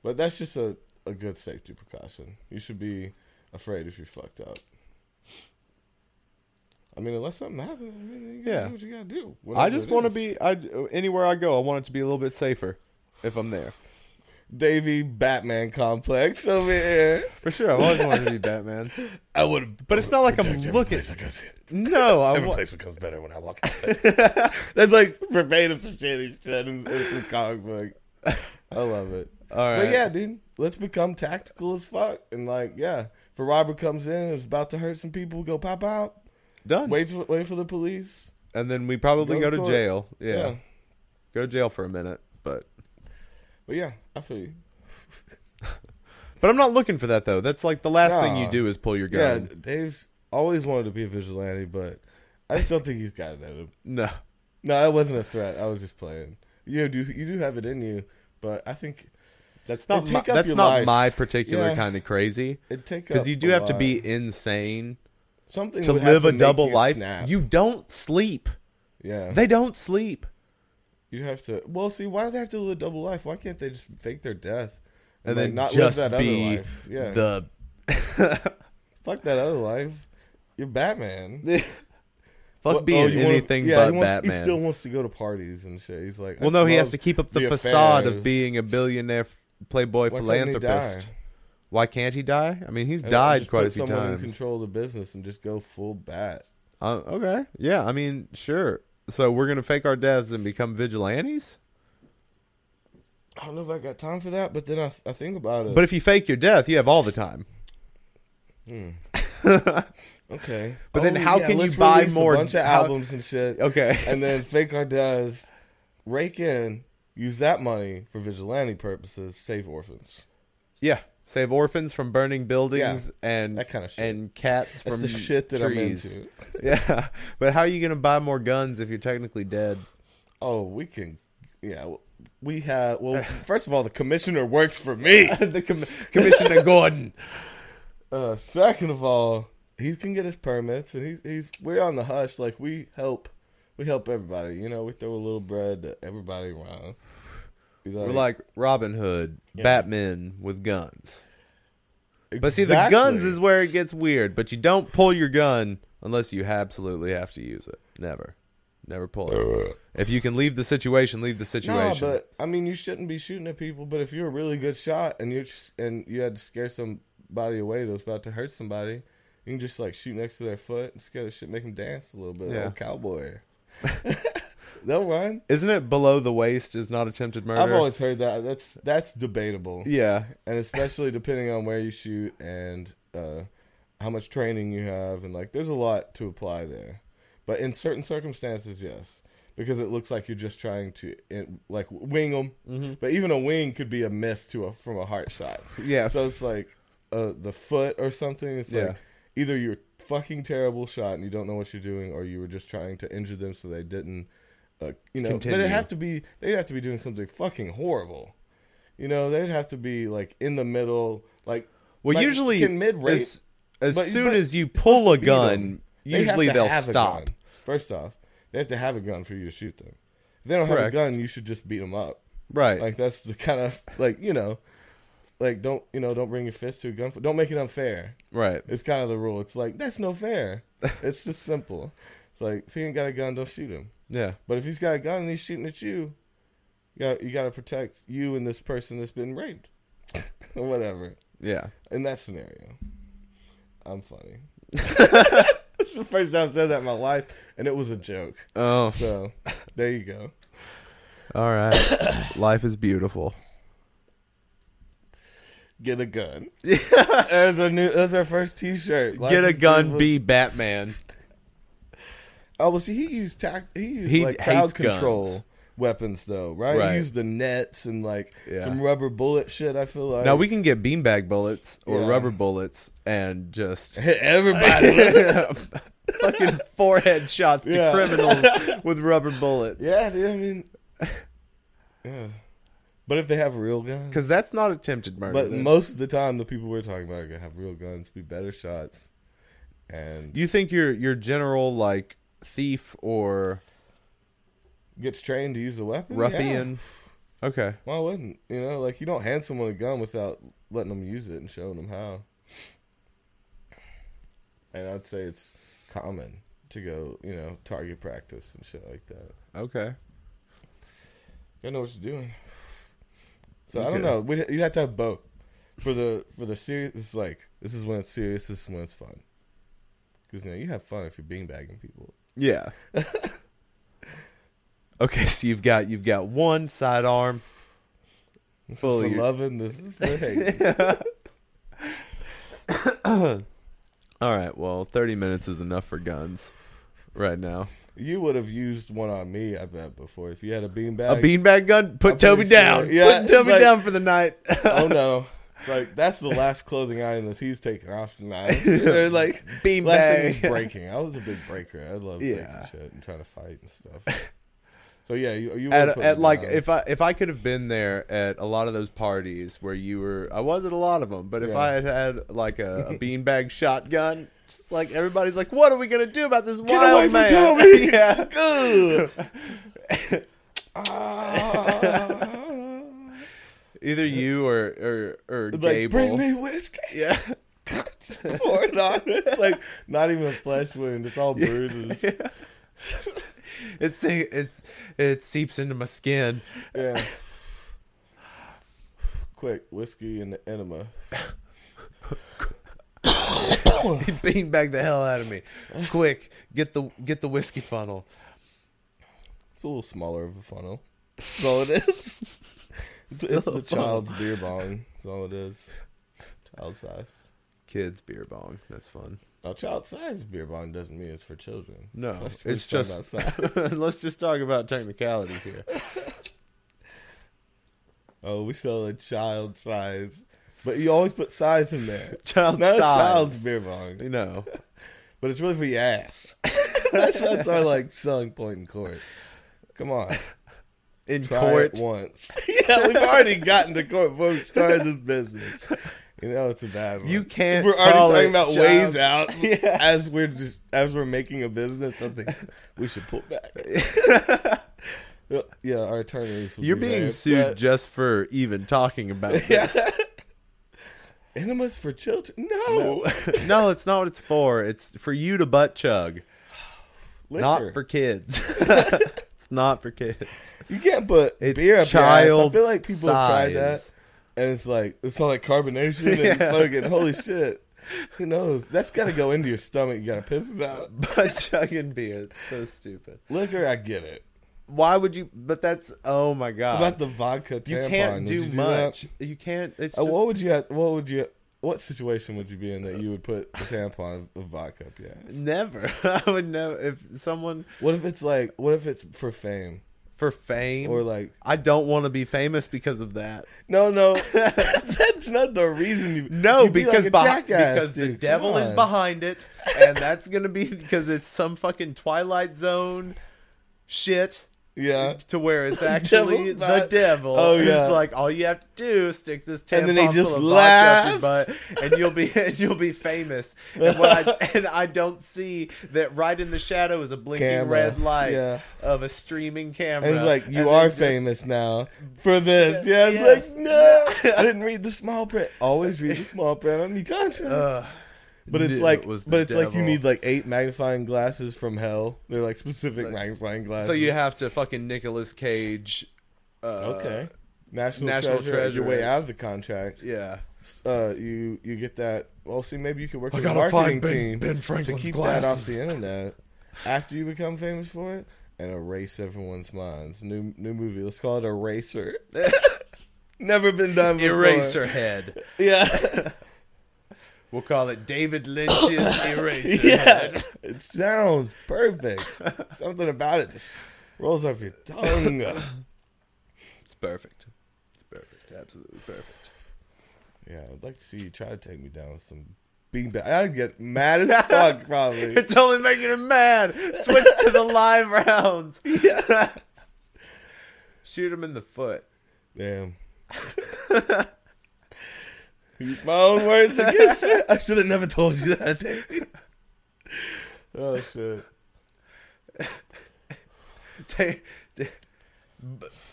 Speaker 2: But that's just a, a good safety precaution. You should be afraid if you're fucked up. I mean, unless something happens, I mean, you gotta
Speaker 1: Yeah.
Speaker 2: do what you gotta do.
Speaker 1: I just want to be. I anywhere I go, I want it to be a little bit safer if I'm there.
Speaker 2: Davvy Batman complex over here.
Speaker 1: For sure, I've always wanted to be Batman.
Speaker 2: I would,
Speaker 1: But it's not like I'm looking. No, I
Speaker 2: Every
Speaker 1: wa-
Speaker 2: place becomes better when I walk. That's like verbatim some shit he said in, in some comic book. I love it.
Speaker 1: All right.
Speaker 2: But yeah, dude, let's become tactical as fuck. And like, yeah, if a robber comes in and is about to hurt some people, go pop out.
Speaker 1: done.
Speaker 2: Wait, for, wait for the police.
Speaker 1: and then we probably
Speaker 2: Go
Speaker 1: go,
Speaker 2: to
Speaker 1: to jail. Yeah.
Speaker 2: Yeah.
Speaker 1: go to jail for a minute. But
Speaker 2: But yeah, I feel you.
Speaker 1: but I'm not looking for that though. That's like the last thing you do is pull your gun. Yeah.
Speaker 2: Dave's always wanted to be a vigilante, but I just don't think he's got it in him.
Speaker 1: No.
Speaker 2: No, it wasn't a threat. I was just playing. You do you do have it in you, but I think
Speaker 1: That's not my, that's not
Speaker 2: life.
Speaker 1: my particular
Speaker 2: Yeah.
Speaker 1: kind of crazy
Speaker 2: it take
Speaker 1: because you do have to be insane
Speaker 2: something
Speaker 1: to live a double
Speaker 2: you
Speaker 1: life.
Speaker 2: snap.
Speaker 1: You don't sleep.
Speaker 2: yeah,
Speaker 1: They don't sleep.
Speaker 2: You have to. Well, see, why do they have to live a double life? Why can't they just fake their death
Speaker 1: And
Speaker 2: like,
Speaker 1: then
Speaker 2: not
Speaker 1: just
Speaker 2: live that
Speaker 1: be
Speaker 2: other life? Yeah,
Speaker 1: the
Speaker 2: fuck that other life. You're Batman.
Speaker 1: fuck
Speaker 2: Well,
Speaker 1: being
Speaker 2: oh, you wanna-
Speaker 1: anything
Speaker 2: yeah,
Speaker 1: but
Speaker 2: he wants,
Speaker 1: Batman.
Speaker 2: He still wants to go to parties and shit. He's like,
Speaker 1: well, no, he has to keep up the,
Speaker 2: the
Speaker 1: facade
Speaker 2: affairs.
Speaker 1: of being a billionaire playboy
Speaker 2: Why
Speaker 1: philanthropist. Why can't he die? I mean, he's
Speaker 2: And
Speaker 1: died quite a few
Speaker 2: someone
Speaker 1: times.
Speaker 2: in control the business and just go full bat.
Speaker 1: Uh, okay, yeah, I mean, sure. So we're gonna fake our deaths and become vigilantes.
Speaker 2: I don't know if I got time for that, but then I, I think about it.
Speaker 1: But if you fake your death, you have all the time.
Speaker 2: Hmm. okay,
Speaker 1: But then
Speaker 2: Oh,
Speaker 1: how
Speaker 2: yeah,
Speaker 1: can you buy more-
Speaker 2: A bunch of
Speaker 1: how-
Speaker 2: albums and shit.
Speaker 1: Okay.
Speaker 2: and then fake our deaths, rake in, use that money for vigilante purposes, save orphans.
Speaker 1: yeah, save orphans from burning buildings and
Speaker 2: that kinda shit.
Speaker 1: and cats
Speaker 2: That's
Speaker 1: from
Speaker 2: the shit that
Speaker 1: trees.
Speaker 2: I'm into.
Speaker 1: Yeah, but how are you gonna buy more guns if you're technically dead?
Speaker 2: Oh, we can. Yeah, we have. Well, first of all, the commissioner works for me.
Speaker 1: the com- Commissioner Gordon.
Speaker 2: Uh, second of all, he can get his permits, and he's he's we're on the hush. Like we help, we help everybody. You know, we throw a little bread to everybody around. We
Speaker 1: We're like Robin Hood,
Speaker 2: Yeah.
Speaker 1: Batman with guns. But see, the guns is where it gets weird. But you don't pull your gun unless you absolutely have to use it. Never, never pull it. if you can leave the situation, leave the
Speaker 2: No,
Speaker 1: situation.
Speaker 2: but I mean, you shouldn't be shooting at people. But if you're a really good shot and you and you had to scare somebody away that was about to hurt somebody, you can just like shoot next to their foot and scare the shit, make them dance a little bit,
Speaker 1: Yeah.
Speaker 2: old cowboy. They'll run.
Speaker 1: Isn't it below the waist is not attempted murder?
Speaker 2: I've always heard that. That's that's debatable,
Speaker 1: yeah,
Speaker 2: and especially depending on where you shoot and uh, how much training you have, and like there's a lot to apply there. But in certain circumstances, yes, because it looks like you're just trying to in, like wing them.
Speaker 1: Mhm.
Speaker 2: But even a wing could be a miss to a from a heart shot.
Speaker 1: yeah,
Speaker 2: So it's like uh, the foot or something. It's
Speaker 1: Yeah.
Speaker 2: like either you're fucking terrible shot and you don't know what you're doing, or you were just trying to injure them so they didn't. Uh, you know, but it have to be. They'd have to be doing something fucking horrible. You know, they'd have to be like in the middle, like
Speaker 1: Well,
Speaker 2: like,
Speaker 1: usually
Speaker 2: can mid-rate-
Speaker 1: as, as
Speaker 2: but-
Speaker 1: soon
Speaker 2: but
Speaker 1: as you pull a gun,
Speaker 2: they
Speaker 1: usually they'll
Speaker 2: have a
Speaker 1: stop.
Speaker 2: gun. First off, they have to have a gun for you to shoot them. If they don't have a gun, you should just beat them up.
Speaker 1: Right.
Speaker 2: Like that's the kind of like you know, like don't you know don't bring your fist to a gun. Don't make it unfair.
Speaker 1: right.
Speaker 2: It's kind of the rule. It's like that's no fair. it's just simple. Like if he ain't got a gun, don't shoot him.
Speaker 1: Yeah.
Speaker 2: But if he's got a gun and he's shooting at you, you got you got to protect you and this person that's been raped or whatever.
Speaker 1: Yeah.
Speaker 2: In that scenario, I'm funny. it's the first time I've said that in my life, and it was a joke.
Speaker 1: Oh,
Speaker 2: So there you go.
Speaker 1: all right. Life is beautiful.
Speaker 2: Get a gun. There's our new. That's our first T-shirt. Life
Speaker 1: Get a gun,
Speaker 2: beautiful.
Speaker 1: be Batman.
Speaker 2: Oh well, see, he used tact. He used
Speaker 1: He
Speaker 2: like crowd control
Speaker 1: guns.
Speaker 2: weapons, though, right?
Speaker 1: Right.
Speaker 2: He used the nets and like
Speaker 1: Yeah.
Speaker 2: some rubber bullet shit. I feel like
Speaker 1: Now we can get beanbag bullets or
Speaker 2: Yeah.
Speaker 1: rubber bullets and just
Speaker 2: hit everybody.
Speaker 1: fucking forehead shots to
Speaker 2: Yeah.
Speaker 1: criminals with rubber bullets.
Speaker 2: yeah, dude. I mean, yeah. But if they have real guns,
Speaker 1: Because that's not attempted murder.
Speaker 2: but
Speaker 1: then.
Speaker 2: most of the time, the people we're talking about are gonna have real guns, be better shots, and
Speaker 1: you think your your general like thief or
Speaker 2: gets trained to use a weapon. Yeah.
Speaker 1: ruffian? Okay.
Speaker 2: Why wouldn't you know? Like you don't hand someone a gun without letting them use it and showing them how. And I'd say it's common to go, you know, target practice and shit like that.
Speaker 1: Okay.
Speaker 2: You know what you're doing. So I don't know. We'd, you'd have to have both for the for the serious. It's like this is when it's serious. This is when it's fun. Because you know you have fun if you're beanbagging people.
Speaker 1: Yeah. okay, so you've got you've got one sidearm. Fully-
Speaker 2: loving. This hating.
Speaker 1: All right. Well, thirty minutes is enough for guns right now.
Speaker 2: you would have used one on me, I bet, before if you had a beanbag.
Speaker 1: A beanbag gun? Put
Speaker 2: I'm
Speaker 1: Toby
Speaker 2: pretty sure.
Speaker 1: down.
Speaker 2: Yeah,
Speaker 1: Put Toby
Speaker 2: like-
Speaker 1: down for the night.
Speaker 2: oh no. Like that's the last clothing item that he's taking off tonight. They're like last thing
Speaker 1: Beanbag.
Speaker 2: is breaking. I was a big breaker. I love
Speaker 1: Yeah.
Speaker 2: breaking shit and trying to fight and stuff. So yeah, you, you
Speaker 1: at, at like if I if I could have been there at a lot of those parties where you were I was at a lot of them but if
Speaker 2: Yeah.
Speaker 1: I had had like a, a beanbag shotgun just like everybody's like what are we gonna do about this
Speaker 2: Get
Speaker 1: wild
Speaker 2: away from
Speaker 1: man yeah
Speaker 2: Ah.
Speaker 1: Either you or or or
Speaker 2: like
Speaker 1: Gable
Speaker 2: bring me whiskey.
Speaker 1: yeah
Speaker 2: Pour it on. It's like not even a flesh wound. It's all bruises.
Speaker 1: it's it's it seeps into my skin
Speaker 2: Yeah. Quick whiskey and the enema.
Speaker 1: beanbag the hell out of me quick get the get the whiskey funnel
Speaker 2: It's a little smaller of a funnel. That's all it is. It's, it's the
Speaker 1: a
Speaker 2: child's beer bong. That's all it is. Child size.
Speaker 1: kids beer bong that's fun
Speaker 2: Now, child size beer bong doesn't mean it's for children.
Speaker 1: no
Speaker 2: Let's-
Speaker 1: it's
Speaker 2: talking
Speaker 1: just
Speaker 2: about size.
Speaker 1: let's just talk about technicalities here
Speaker 2: Oh, we sell a child size, but you always put size in there.
Speaker 1: child
Speaker 2: Not a
Speaker 1: size.
Speaker 2: child's beer bong,
Speaker 1: You know,
Speaker 2: but it's really for your ass. that's, that's our like selling point in court. Come on,
Speaker 1: in
Speaker 2: try
Speaker 1: court.
Speaker 2: once. yeah, we've already gotten to court before we started this business. You know it's a bad one.
Speaker 1: You can't
Speaker 2: We're already talking about
Speaker 1: child-
Speaker 2: ways out
Speaker 1: Yeah.
Speaker 2: as we're just as we're making a business. Something we should pull back. yeah, our attorneys.
Speaker 1: You're
Speaker 2: be
Speaker 1: being sued
Speaker 2: upset.
Speaker 1: just for even talking about
Speaker 2: Yeah.
Speaker 1: this.
Speaker 2: Enemas for children? No.
Speaker 1: no, it's not what it's for. It's for you to butt chug,
Speaker 2: Liquor.
Speaker 1: not for kids. Not for kids.
Speaker 2: You can't put
Speaker 1: It's
Speaker 2: beer up
Speaker 1: child.
Speaker 2: I feel like people have tried that, and it's like it's not like carbonation and fucking holy shit. Who knows? That's got to go into your stomach. You got to piss it out.
Speaker 1: Butt chugging beer. It's so stupid.
Speaker 2: Liquor, I get it.
Speaker 1: Why would you? But that's oh my god.
Speaker 2: What about the vodka tampon?
Speaker 1: you can't do
Speaker 2: you that?
Speaker 1: much. you can't. It's
Speaker 2: Uh,
Speaker 1: just,
Speaker 2: what would you? What would you? What situation would you be in that you would put a tampon of vodka up your ass?
Speaker 1: never. I would never. If someone
Speaker 2: What if it's like? What if it's for fame
Speaker 1: for fame
Speaker 2: or like?
Speaker 1: I don't want to be famous because of that.
Speaker 2: No, no, that's not the reason you.
Speaker 1: No, because
Speaker 2: like
Speaker 1: behi-
Speaker 2: jackass,
Speaker 1: because the devil is behind it, and that's gonna be because it's some fucking Twilight Zone shit.
Speaker 2: Yeah,
Speaker 1: To where it's actually
Speaker 2: Devil's
Speaker 1: the devil.
Speaker 2: Oh, yeah.
Speaker 1: It's like all you have to do is stick this tampon
Speaker 2: And then he
Speaker 1: full
Speaker 2: just
Speaker 1: of vodka up your
Speaker 2: laughs.
Speaker 1: butt, and you'll be and you'll be famous. And, what I, and I don't see that right in the shadow is a blinking
Speaker 2: Camera.
Speaker 1: red light
Speaker 2: Yeah.
Speaker 1: of a streaming camera.
Speaker 2: and it's like you
Speaker 1: and
Speaker 2: are
Speaker 1: then just-
Speaker 2: famous now for this. Yeah, it's
Speaker 1: Yes.
Speaker 2: like no, I didn't read the small print. Always read the small print on your contract.
Speaker 1: Ugh.
Speaker 2: But it's like,
Speaker 1: was
Speaker 2: but it's like you need like eight magnifying glasses from hell. They're like specific magnifying glasses.
Speaker 1: So you have to fucking Nicolas Cage. Uh,
Speaker 2: okay, national,
Speaker 1: National
Speaker 2: treasure, as your way out of the contract.
Speaker 1: Yeah.
Speaker 2: Uh, you you get that. Well, see, maybe you could work
Speaker 1: I
Speaker 2: with a marketing
Speaker 1: Ben-
Speaker 2: team
Speaker 1: Ben
Speaker 2: to keep that off the internet after you become famous for it and erase everyone's minds. New new movie. Let's call it Eraser. Never been done before.
Speaker 1: Eraser head.
Speaker 2: Yeah.
Speaker 1: We'll call it David Lynch's Eraser.
Speaker 2: yeah. It sounds perfect. Something about it just rolls off your tongue.
Speaker 1: It's perfect. It's perfect. Absolutely perfect.
Speaker 2: Yeah, I'd like to see you try to take me down with some beanbag. I'd get mad as fuck, probably.
Speaker 1: It's only making him mad. Switch to the live rounds. Yeah. Shoot him in the foot.
Speaker 2: Damn. Use my own words against me. I should have never told you that. Oh shit.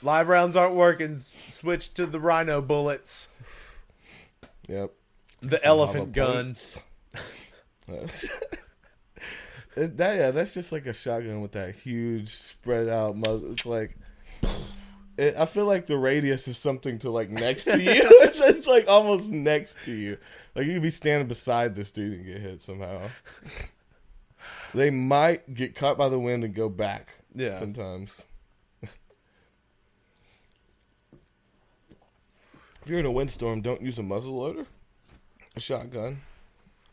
Speaker 1: Live rounds aren't working. Switch to the rhino bullets.
Speaker 2: Yep.
Speaker 1: The
Speaker 2: Some
Speaker 1: elephant
Speaker 2: lava
Speaker 1: gun.
Speaker 2: That yeah, that's just like a shotgun with that huge spread out muzzle. It's like it, I feel like the radius is something to like next to you. it's, it's like almost next to you. Like you could be standing beside this dude and get hit somehow. they might get caught by the wind and go back.
Speaker 1: Yeah.
Speaker 2: sometimes. if you're in a windstorm, don't use a muzzle loader, a shotgun,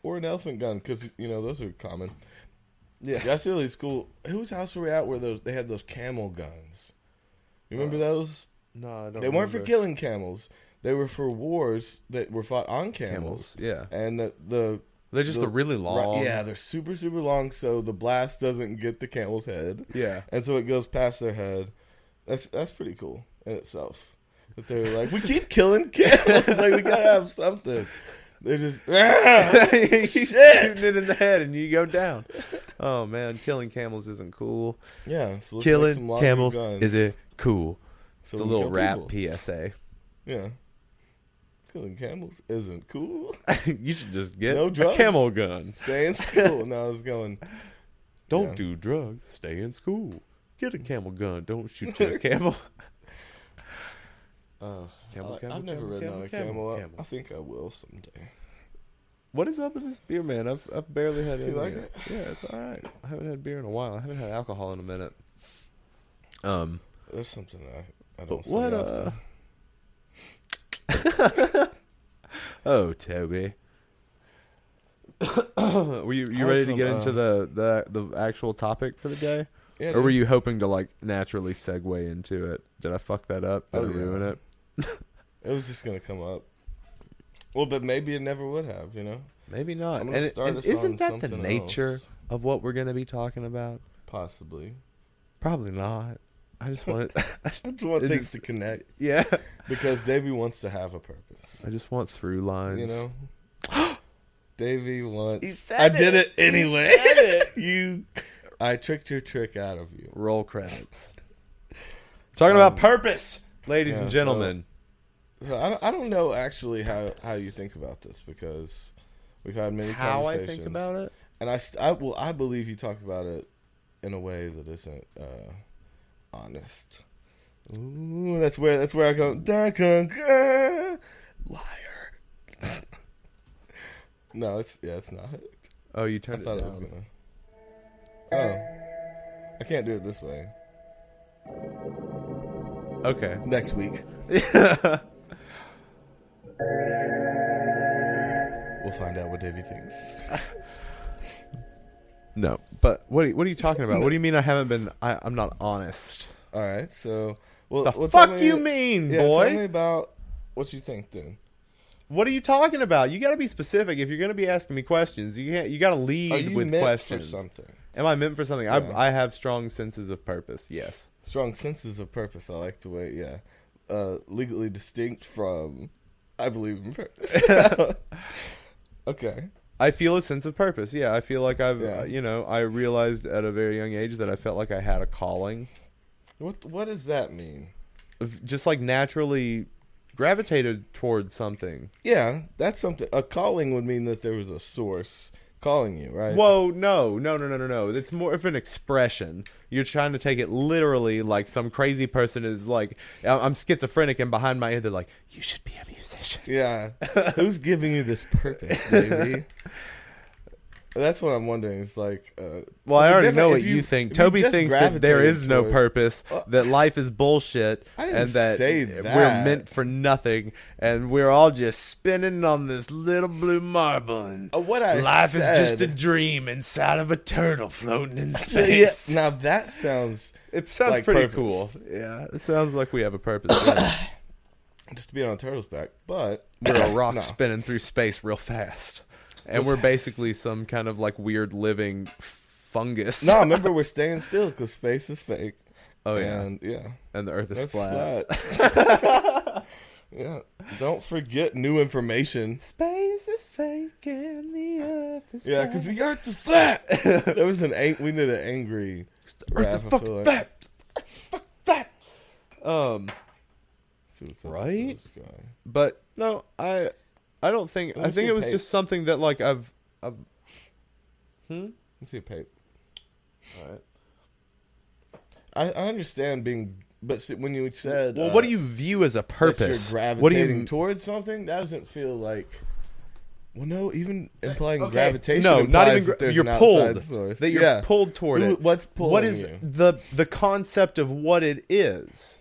Speaker 2: or an elephant gun because you know those are common.
Speaker 1: Yeah.
Speaker 2: That's really cool. Whose house were we at where those they had those camel guns? You remember those?
Speaker 1: No, I don't.
Speaker 2: They weren't for killing camels. They were for wars that were fought on camels.
Speaker 1: camels. Yeah.
Speaker 2: And the the
Speaker 1: They're just
Speaker 2: the-
Speaker 1: the really long.
Speaker 2: yeah, they're super super long, so the blast doesn't get the camel's head,
Speaker 1: Yeah.
Speaker 2: and so it goes past their head. That's that's pretty cool in itself. That they're like, we keep killing camels, like we gotta have something. They just ah,
Speaker 1: Shooting it in the head and you go down. Oh man, killing camels isn't cool.
Speaker 2: Yeah, so
Speaker 1: killing camels
Speaker 2: guns
Speaker 1: is it cool?
Speaker 2: so
Speaker 1: It's a little rap
Speaker 2: people.
Speaker 1: PSA.
Speaker 2: Yeah. Killing camels isn't cool.
Speaker 1: you should just get
Speaker 2: No
Speaker 1: a camel gun.
Speaker 2: Stay in school. now I was going.
Speaker 1: Don't
Speaker 2: Yeah.
Speaker 1: do drugs. Stay in school. Get a camel gun. Don't shoot your camel.
Speaker 2: Uh,
Speaker 1: Camel,
Speaker 2: I,
Speaker 1: camel,
Speaker 2: have never
Speaker 1: camel,
Speaker 2: ridden
Speaker 1: camel,
Speaker 2: on a
Speaker 1: camel,
Speaker 2: camel. I-. I think I will someday.
Speaker 1: What is up with this beer, man? I've I've barely had
Speaker 2: You
Speaker 1: any.
Speaker 2: like it?
Speaker 1: Yeah, it's all right. I haven't had beer in a while. I haven't had alcohol in a minute. Um,
Speaker 2: That's something I, I don't
Speaker 1: but
Speaker 2: say
Speaker 1: what? Uh... oh, Toby. were you you ready to get into
Speaker 2: uh,
Speaker 1: the, the the actual topic for the day,
Speaker 2: Yeah,
Speaker 1: or were you hoping to like naturally segue into it? Did I fuck that up? Did
Speaker 2: Oh,
Speaker 1: I
Speaker 2: yeah.
Speaker 1: ruin it?
Speaker 2: It was just gonna come up. Well, but maybe it never would have. You know,
Speaker 1: Maybe not. And,
Speaker 2: gonna
Speaker 1: it- and isn't that the nature
Speaker 2: else.
Speaker 1: of what we're going to be talking about?
Speaker 2: possibly.
Speaker 1: Probably not. I just want
Speaker 2: I just want things
Speaker 1: is-
Speaker 2: to connect
Speaker 1: yeah.
Speaker 2: because Davvy wants to have a purpose.
Speaker 1: I just want through lines.
Speaker 2: You know, Davvy wants.
Speaker 1: He said
Speaker 2: I did
Speaker 1: it.
Speaker 2: it anyway.
Speaker 1: Said it.
Speaker 2: you, I tricked your trick out of you.
Speaker 1: roll credits. Talking
Speaker 2: Um,
Speaker 1: about purpose, ladies
Speaker 2: yeah,
Speaker 1: and gentlemen.
Speaker 2: So I don't, I don't know actually how, how you think about this because we've had many
Speaker 1: How I
Speaker 2: conversations.
Speaker 1: think about it?
Speaker 2: and I, I well I believe you talk about it in a way that isn't uh, honest. Ooh, that's where that's where I go. Da, ga, ga, liar. no, it's yeah, it's not.
Speaker 1: Oh, you turned.
Speaker 2: I thought
Speaker 1: it
Speaker 2: it was gonna. Oh, I can't do it this way.
Speaker 1: Okay.
Speaker 2: Next week we'll find out what Davvy thinks.
Speaker 1: no, but what are, what are you talking about? What do you mean I haven't been? I, I'm not honest.
Speaker 2: All right, so well,
Speaker 1: The
Speaker 2: well,
Speaker 1: fuck
Speaker 2: me-
Speaker 1: you mean,
Speaker 2: yeah,
Speaker 1: boy?
Speaker 2: Tell me about what you think then.
Speaker 1: What are you talking about? You got to be specific if you're going to be asking me questions. You can't. You got to lead
Speaker 2: Are you
Speaker 1: with
Speaker 2: meant
Speaker 1: questions.
Speaker 2: for something?
Speaker 1: Am I meant for something?
Speaker 2: Yeah.
Speaker 1: I I have strong senses of purpose. Yes.
Speaker 2: Strong senses of purpose. I like the way, yeah, uh, legally distinct from. I believe in purpose. okay.
Speaker 1: I feel a sense of purpose. Yeah, I feel like I've,
Speaker 2: Yeah.
Speaker 1: uh, you know, I realized at a very young age that I felt like I had a calling,
Speaker 2: What What does that mean?
Speaker 1: Just like naturally gravitated towards something.
Speaker 2: Yeah, that's something. A calling would mean that there was a source calling you, right?
Speaker 1: Whoa, no, no, no, no, no, no. It's more of an expression. You're trying to take it literally, like some crazy person is like, I'm schizophrenic, and behind my ear they're like, you should be a musician.
Speaker 2: Yeah. Who's giving you this purpose, baby? That's what I'm wondering. It's like, uh,
Speaker 1: Well, I already know what you, think. Toby thinks that there
Speaker 2: gravitated
Speaker 1: no purpose,
Speaker 2: Uh,
Speaker 1: that life is bullshit, and that
Speaker 2: say
Speaker 1: we're meant for nothing, and we're all just spinning on this little blue marble, and
Speaker 2: Uh, what I
Speaker 1: life is just a dream inside of a turtle floating in
Speaker 2: Yeah,
Speaker 1: space.
Speaker 2: now that sounds
Speaker 1: It sounds
Speaker 2: like
Speaker 1: pretty
Speaker 2: purpose.
Speaker 1: cool. Yeah, it sounds like we have a purpose.
Speaker 2: just to be on a turtle's back, but
Speaker 1: we're a rock
Speaker 2: No.
Speaker 1: spinning through space real fast, and we're basically some kind of like weird living fungus.
Speaker 2: no, remember we're staying still because space is fake.
Speaker 1: oh yeah,
Speaker 2: and yeah,
Speaker 1: and the Earth is
Speaker 2: that's
Speaker 1: flat.
Speaker 2: flat. yeah, don't forget new information.
Speaker 1: Space is fake and the Earth is
Speaker 2: Yeah, because the Earth is flat. there was an ang- we did an angry
Speaker 1: Earth
Speaker 2: rap.
Speaker 1: is
Speaker 2: I
Speaker 1: fuck
Speaker 2: feel like.
Speaker 1: Fuck that. Um, Right? but no, I, I don't think.
Speaker 2: Let
Speaker 1: I think it was
Speaker 2: tape.
Speaker 1: just something that like I've, I've. Hmm.
Speaker 2: Let's see a pape.
Speaker 1: All right.
Speaker 2: I, I understand being, but see, when you said,
Speaker 1: Well,
Speaker 2: uh,
Speaker 1: what do you view as a
Speaker 2: that
Speaker 1: purpose?
Speaker 2: You're
Speaker 1: What do
Speaker 2: gravitating
Speaker 1: you?
Speaker 2: towards something that doesn't feel like. Well, no, even implying
Speaker 1: Okay,
Speaker 2: gravitation.
Speaker 1: No, not even.
Speaker 2: that
Speaker 1: Gra-
Speaker 2: there's
Speaker 1: you're
Speaker 2: an
Speaker 1: pulled.
Speaker 2: outside source.
Speaker 1: That you're
Speaker 2: yeah.
Speaker 1: pulled toward
Speaker 2: Who-
Speaker 1: it.
Speaker 2: What's pulling
Speaker 1: what is
Speaker 2: you?
Speaker 1: the the concept of what it is?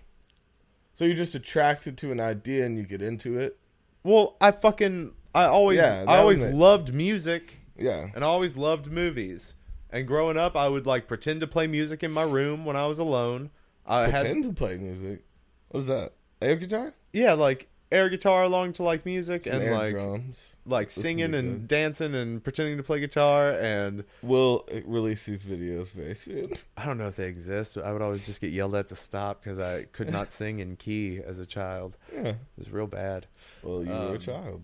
Speaker 2: So you're just attracted to an idea and you get into it.
Speaker 1: Well, I fucking I always
Speaker 2: Yeah, that
Speaker 1: I always
Speaker 2: was it.
Speaker 1: loved music
Speaker 2: Yeah.
Speaker 1: and I always loved movies. And growing up, I would like pretend to play music in my room when I was alone. I had
Speaker 2: Pretend to play music. What was that? Air guitar?
Speaker 1: yeah, like air guitar along to like music
Speaker 2: Some
Speaker 1: and like
Speaker 2: drums.
Speaker 1: like singing and
Speaker 2: good.
Speaker 1: dancing and pretending to play guitar and
Speaker 2: We'll uh, release these videos very soon.
Speaker 1: I don't know if they exist. But I would always just get yelled at to stop because I could not sing in key as a child.
Speaker 2: Yeah.
Speaker 1: It was real bad.
Speaker 2: Well, you were
Speaker 1: Um,
Speaker 2: a child.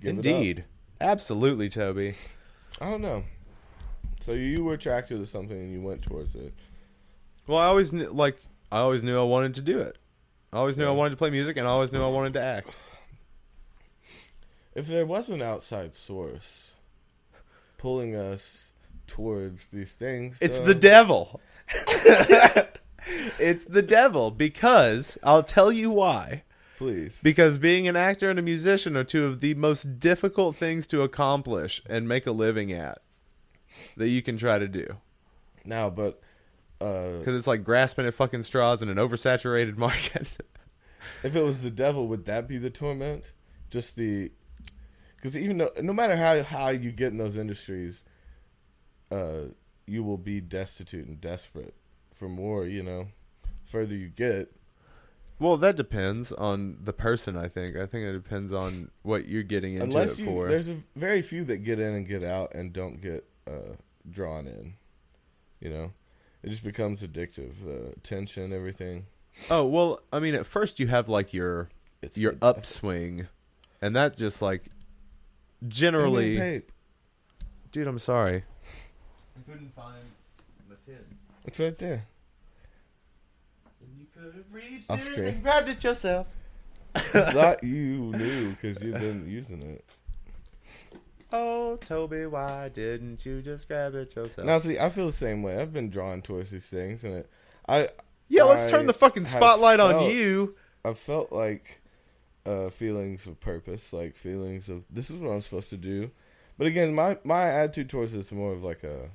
Speaker 2: Give it up.
Speaker 1: Indeed, absolutely, Toby.
Speaker 2: I don't know. So you were attracted to something and you went towards it.
Speaker 1: Well, I always knew, like I always knew I wanted to do it. I always knew I wanted to play music, and I always knew I wanted to act.
Speaker 2: If there was an outside source pulling us towards these things,
Speaker 1: It's
Speaker 2: though-
Speaker 1: the devil. it's the devil because I'll tell you why.
Speaker 2: Please.
Speaker 1: Because being an actor and a musician are two of the most difficult things to accomplish and make a living at that you can try to do.
Speaker 2: Now, but uh,
Speaker 1: Because it's like grasping at fucking straws in an oversaturated market.
Speaker 2: if it was the devil, would that be the torment? Just the because even though, no matter how how you get in those industries, uh, you will be destitute and desperate for more. You know, further you get,
Speaker 1: well, that depends on the person. I think. I think it depends on what you're getting into
Speaker 2: unless
Speaker 1: it
Speaker 2: you
Speaker 1: for.
Speaker 2: there's a very few that get in and get out and don't get uh, drawn in. You know, it just becomes addictive. Uh, tension, everything.
Speaker 1: Oh well, I mean, at first you have like your
Speaker 2: It's
Speaker 1: your upswing, and that just like generally,
Speaker 2: Pape.
Speaker 1: dude. I'm sorry. I couldn't find my tin.
Speaker 2: It's right there.
Speaker 1: You could have reached
Speaker 2: I'll
Speaker 1: and grabbed it yourself.
Speaker 2: thought you knew because you've been using it.
Speaker 1: Oh, Toby, why didn't you just grab it yourself?
Speaker 2: Now, see, I feel the same way. I've been drawn towards these things, and it, I,
Speaker 1: yeah, let's
Speaker 2: I
Speaker 1: turn the fucking spotlight on you.
Speaker 2: I felt like uh, feelings of purpose, like feelings of this is what I'm supposed to do. But again, my my attitude towards this is more of like a,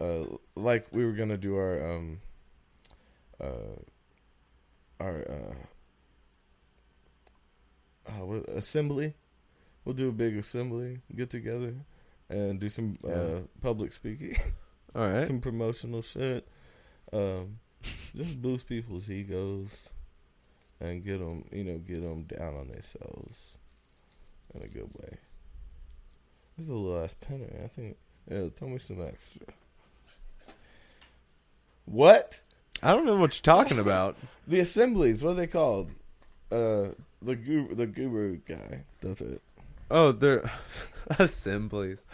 Speaker 2: uh, like we were gonna do our um, uh, our uh, uh what, assembly. We'll do a big assembly, get together, and do some uh, public speaking,
Speaker 1: All right.
Speaker 2: some promotional shit. Um, just boost people's egos and get them, you know, get them down on themselves in a good way. This is a little ass penner. I think. Yeah, throw me some extra. What?
Speaker 1: I don't know what you're talking about.
Speaker 2: The assemblies. What are they called? Uh, the guru, the guru guy. That's it.
Speaker 1: Oh, they're assemblies.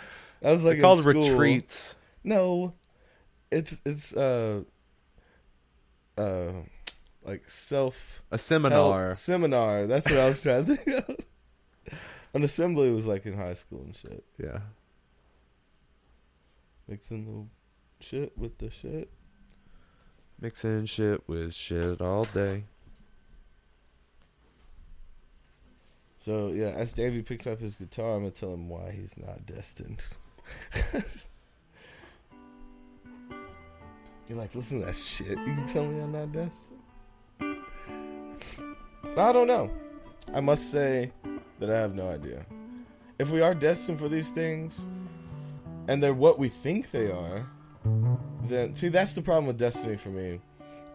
Speaker 2: That was like
Speaker 1: They're called
Speaker 2: school.
Speaker 1: retreats.
Speaker 2: No, it's it's uh uh like self
Speaker 1: A seminar.
Speaker 2: help seminar. That's what I was trying to think of. An assembly was like in high school and shit,
Speaker 1: Yeah.
Speaker 2: mixing the shit with the shit.
Speaker 1: Mixing shit with shit all day.
Speaker 2: So yeah, as Davvy picks up his guitar, I'm gonna tell him why he's not destined. You're like, listen to that shit. You can tell me I'm not destined. I don't know. I must say that I have no idea. If we are destined for these things, and they're what we think they are, then see that's the problem with destiny for me,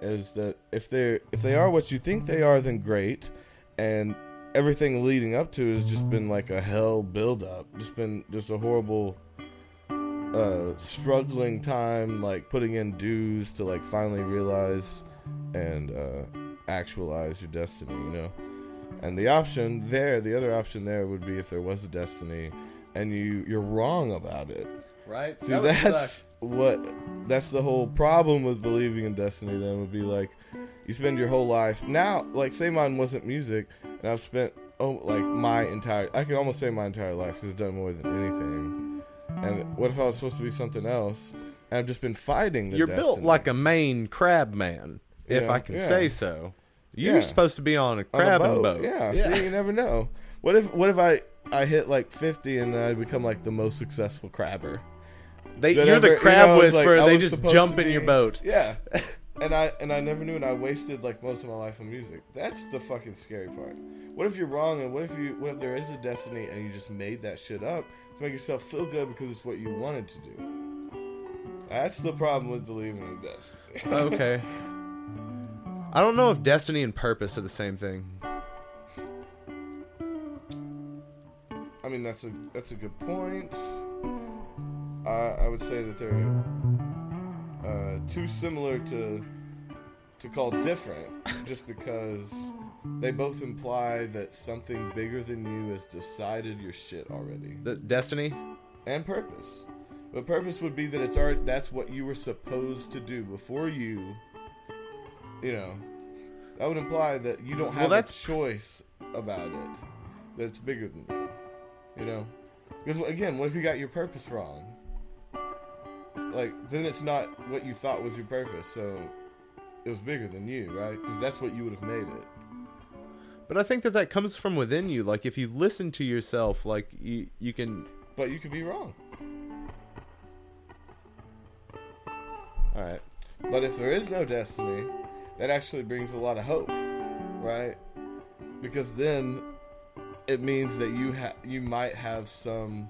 Speaker 2: is that if they're if they are what you think they are, then great, and everything leading up to has just been like a hell build up. Just been just a horrible uh struggling time like putting in dues to like finally realize and uh actualize your destiny, you know. And the option there, the other option there would be if there was a destiny and you you're wrong about it.
Speaker 1: Right?
Speaker 2: See, that's what that's the whole problem with believing in destiny. Then would be like, you spend your whole life now. Like, say mine wasn't music, and I've spent oh like my entire I can almost say my entire life because I've done more than anything. And what if I was supposed to be something else? And I've just been fighting. The
Speaker 1: You're built like a Maine crab man, if
Speaker 2: Yeah,
Speaker 1: I can
Speaker 2: yeah.
Speaker 1: say so. You're
Speaker 2: Yeah.
Speaker 1: supposed to be on a
Speaker 2: On a
Speaker 1: crabbing boat.
Speaker 2: Yeah, see, you never know. What if what if I I hit like 50 and then I become like the most successful crabber?
Speaker 1: They, you're
Speaker 2: ever-
Speaker 1: the
Speaker 2: you
Speaker 1: crab
Speaker 2: know, it's like,
Speaker 1: whisperer. They just jump in your boat.
Speaker 2: Yeah. And I and I never knew and I wasted like most of my life on music. That's the fucking scary part. What if you're wrong and what if you what if there is a destiny and you just made that shit up to make yourself feel good because it's what you wanted to do? That's the problem with believing in destiny.
Speaker 1: okay. I don't know if destiny and purpose are the same thing.
Speaker 2: I mean that's a that's a good point. Uh, I would say that they're uh, too similar to to call different, just because they both imply that something bigger than you has decided your shit already,
Speaker 1: The destiny.
Speaker 2: and purpose. But purpose would be that it's already that's what you were supposed to do before you. You know, that would imply that you don't have
Speaker 1: that's-
Speaker 2: a choice about it. That it's bigger than you. You know, because again, what if you got your purpose wrong? Like then it's not what you thought was your purpose, so it was bigger than you, right? Because that's what you would have made it.
Speaker 1: But I think that that comes from within you. Like if you listen to yourself, like you you can.
Speaker 2: But you could be wrong.
Speaker 1: All right.
Speaker 2: But if there is no destiny, that actually brings a lot of hope, right? Because then it means that you ha- you might have some.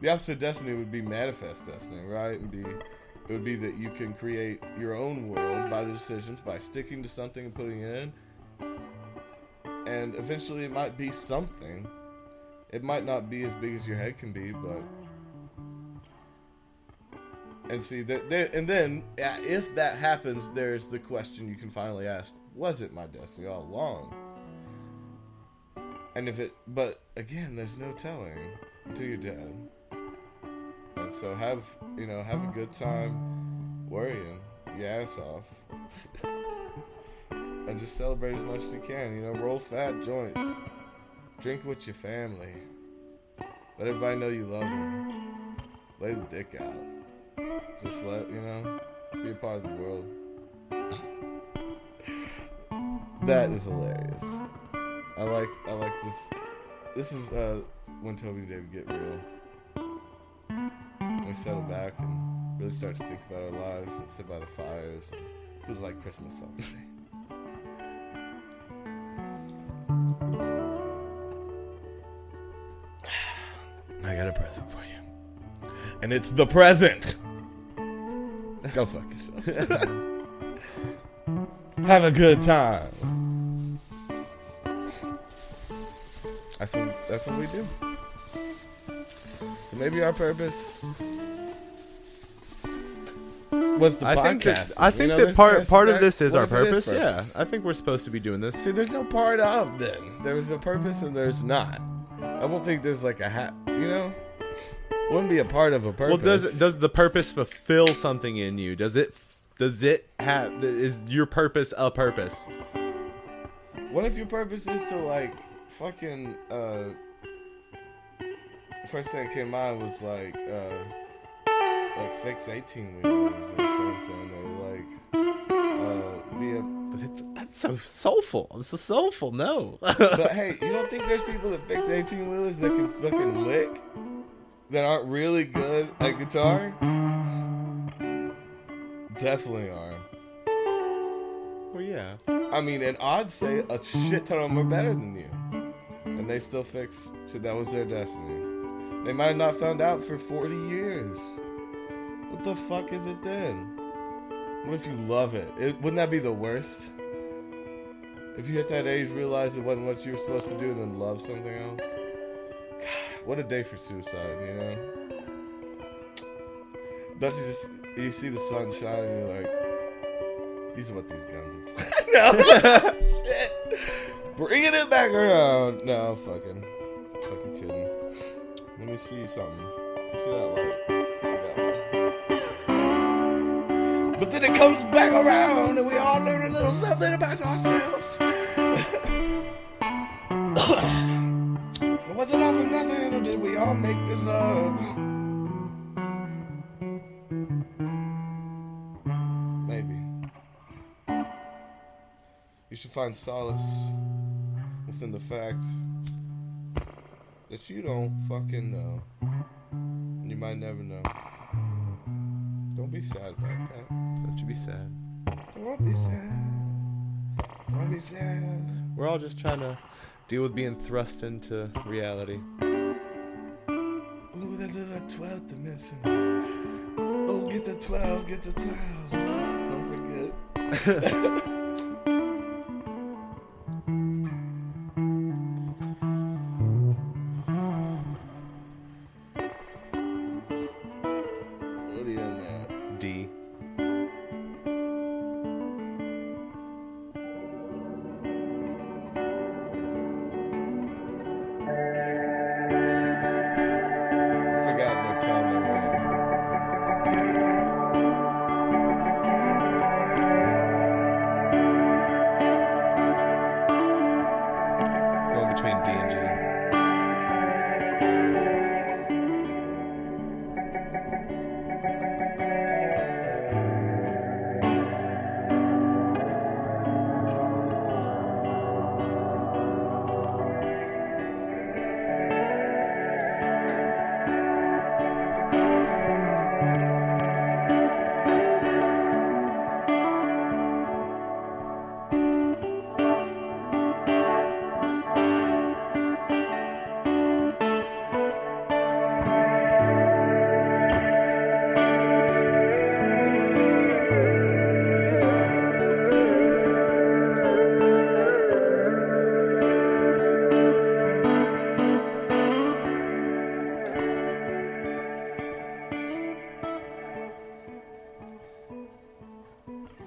Speaker 2: The opposite of destiny would be manifest destiny, right? It would be it would be that you can create your own world by the decisions, by sticking to something and putting it in, and eventually it might be something. It might not be as big as your head can be, but and see that there, and then if that happens, there's the question you can finally ask: Was it my destiny all along? And if it, but again, there's no telling until you're dead. So have you know have a good time worrying your ass off and just celebrate as much as you can. You know, roll fat joints, drink with your family, let everybody know you love them, lay the dick out, just let you know, be a part of the world. that is hilarious. I like I like this. This is uh, when Toby and David get real. We settle hmm. back and really start to think about our lives and sit by the fires. It feels like Christmas already. I got a present for you. And it's the present. Go fuck yourself. Have a good time. That's what, that's what we do. So maybe our purpose was the
Speaker 1: I
Speaker 2: podcast.
Speaker 1: think that I think
Speaker 2: You know,
Speaker 1: that part part of this is our purpose. Yeah. I think we're supposed to be doing this.
Speaker 2: See, there's no part of then. There's a purpose and there's not. I don't think there's like a hat. You know, wouldn't be a part of a purpose.
Speaker 1: Well, does does the purpose fulfill something in you? Does it does it have is your purpose a purpose?
Speaker 2: What if your purpose is to like fucking uh first thing that came to mind was like uh like fix eighteen wheelers or something or like uh be a
Speaker 1: That's so soulful. I'm so soulful. No.
Speaker 2: but hey, you don't think there's people that fix eighteen wheelers that can fucking lick that aren't really good at guitar? Definitely are.
Speaker 1: well, yeah.
Speaker 2: I mean, and I'd say a shit ton of them are better than you. And they still fix shit that was their destiny. They might have not found out for 40 years. What the fuck is it then? What if you love it? it wouldn't that be the worst? If you hit that age, realize it wasn't what you were supposed to do, and then love something else? God, what a day for suicide, you know? Don't you just, you see the sun shining, and you're like, these are what these guns are for. no. Shit. Bringing it back around. No, fucking. Fucking kidding. Let me see something. Then it comes back around and we all learn a little something about ourselves. Was it all for nothing or did we all make this up? Maybe. You should find solace within the fact that you don't fucking know. You might never know. Don't be sad about that.
Speaker 1: That should be sad.
Speaker 2: Don't be sad. Don't be sad.
Speaker 1: We're all just trying to deal with being thrust into reality.
Speaker 2: Ooh, there's a 12th dimension. Oh, get the 12, get the 12. Don't forget.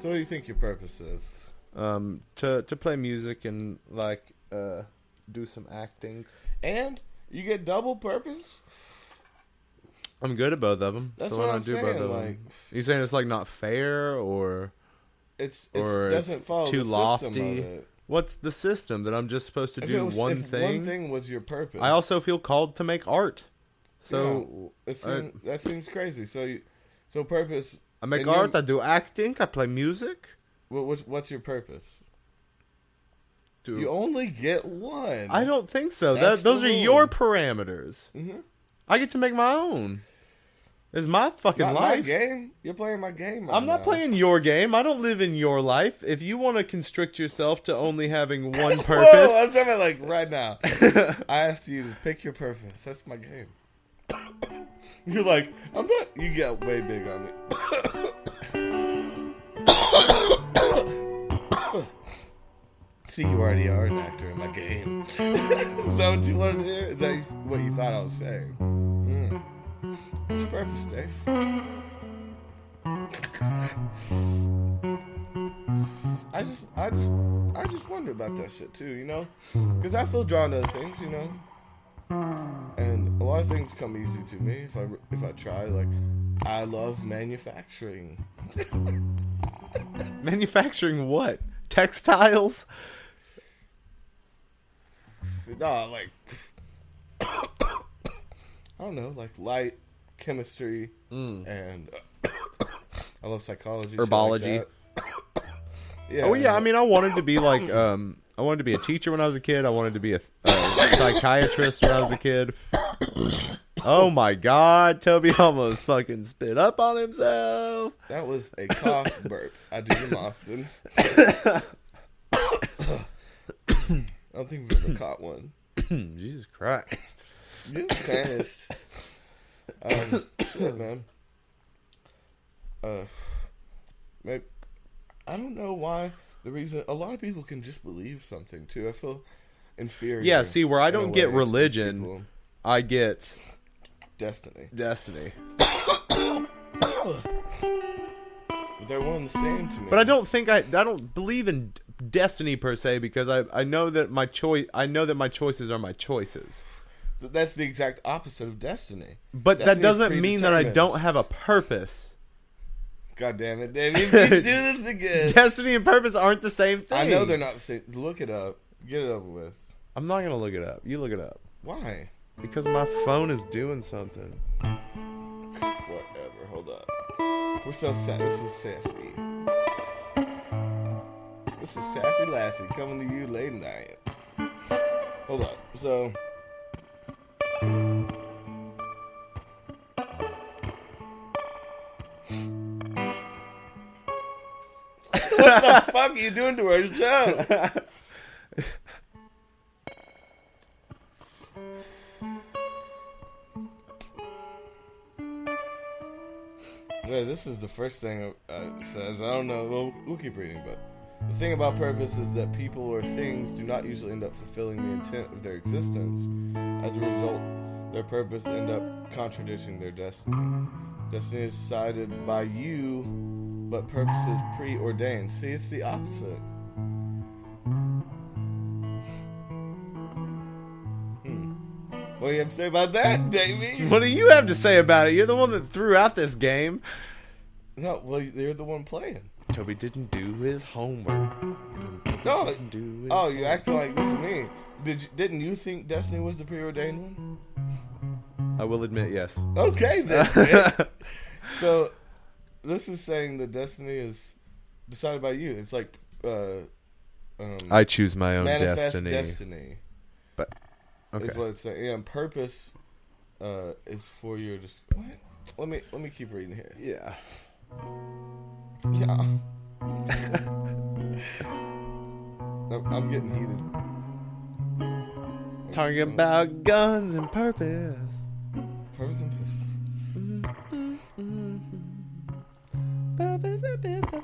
Speaker 2: So, what do you think your purpose is?
Speaker 1: Um, to to play music and like uh, do some acting.
Speaker 2: And you get double purpose?
Speaker 1: I'm good at both of them.
Speaker 2: That's
Speaker 1: so
Speaker 2: what I'm
Speaker 1: not do both
Speaker 2: saying,
Speaker 1: of
Speaker 2: like-
Speaker 1: them? You saying it's like not fair or?
Speaker 2: it's it
Speaker 1: Or it's
Speaker 2: doesn't follow
Speaker 1: too
Speaker 2: the
Speaker 1: lofty.
Speaker 2: system of it.
Speaker 1: What's the system that I'm just supposed to
Speaker 2: If
Speaker 1: do
Speaker 2: was-
Speaker 1: one
Speaker 2: if
Speaker 1: thing?
Speaker 2: One thing was your purpose.
Speaker 1: I also feel called to make art. So
Speaker 2: Yeah, it seem, that seems crazy. So you, so purpose.
Speaker 1: I make
Speaker 2: and
Speaker 1: art, I do acting, I play music.
Speaker 2: What, what's, what's your purpose?
Speaker 1: Do
Speaker 2: You only get one.
Speaker 1: I don't think so. That those are
Speaker 2: rule.
Speaker 1: your parameters.
Speaker 2: Mhm.
Speaker 1: I get to make my own. It's my fucking
Speaker 2: Not my
Speaker 1: life.
Speaker 2: game. You're playing my game. Right
Speaker 1: I'm not
Speaker 2: now.
Speaker 1: playing your game. I don't live in your life. If you want to constrict yourself to only having one
Speaker 2: Whoa,
Speaker 1: purpose,
Speaker 2: I'm talking about like right now. I asked you to pick your purpose. That's my game. You're like, I'm not. You got way big on me. See, you already are an actor in my game. Is that what you wanted to hear? Is that what you thought I was saying? Mm. What's your purpose, Dave? I just, I just, I just wonder about that shit too, you know, because I feel drawn to other things, you know, and a lot of things come easy to me if I if I try. Like, I love manufacturing.
Speaker 1: manufacturing what? Textiles?
Speaker 2: No, like, I don't know, like light, chemistry, and I love psychology, shit like
Speaker 1: Herbology.
Speaker 2: yeah.
Speaker 1: Oh yeah, I mean, I wanted to be like, um, I wanted to be a teacher when I was a kid. I wanted to be a uh, psychiatrist when I was a kid. Oh my God, Toby almost fucking spit up on himself.
Speaker 2: That was a cough burp. I do them often. I don't think we've ever caught one.
Speaker 1: Jesus Christ.
Speaker 2: You kind Um, shit, man. Uh, maybe, I don't know why. The reason a lot of people can just believe something too. I feel inferior.
Speaker 1: Yeah, see, where I don't get religion. I get
Speaker 2: destiny.
Speaker 1: destiny.
Speaker 2: But they're one and the same to me.
Speaker 1: But I don't think I I don't believe in destiny per se because I I know that my choice I know that my choices are my choices.
Speaker 2: Th- That's the exact opposite of destiny.
Speaker 1: But
Speaker 2: Destiny
Speaker 1: that
Speaker 2: is
Speaker 1: doesn't mean that I don't have a purpose.
Speaker 2: God damn it, Dave! You do this again.
Speaker 1: Destiny and purpose aren't the same thing.
Speaker 2: I know they're not the same. Look it up. Get it over with.
Speaker 1: I'm not gonna look it up. You look it up
Speaker 2: Why?
Speaker 1: Because my phone is doing something.
Speaker 2: Whatever. Hold up. We're so sad. This is sassy. This is sassy Lassie coming to you late night. Hold up. So. what the fuck are you doing to our show? This is the first thing uh, it says. I don't know. We'll, we'll keep reading, but the thing about purpose is that people or things do not usually end up fulfilling the intent of their existence. As a result, their purpose end up contradicting their destiny. Destiny is decided by you, but purpose is preordained. See, it's the opposite. What do you have to say about that, Davvy?
Speaker 1: What do you have to say about it? You're the one that threw out this game.
Speaker 2: No, well, you're the one playing.
Speaker 1: Toby didn't do his homework.
Speaker 2: No.
Speaker 1: Didn't do his
Speaker 2: Oh, you acting like this is me. Did you, didn't you think Destiny was the preordained one?
Speaker 1: I will admit, yes.
Speaker 2: Okay then. so this is saying that Destiny is decided by you. It's like uh, um,
Speaker 1: I choose my own destiny.
Speaker 2: destiny.
Speaker 1: Okay.
Speaker 2: Is what it's saying. And purpose uh, is for your just. What? Let me let me keep reading here.
Speaker 1: yeah.
Speaker 2: Yeah. I'm, I'm getting heated.
Speaker 1: Talking about guns and purpose.
Speaker 2: Purpose and piss. Mm-hmm. Mm-hmm.
Speaker 1: Purpose and pistol.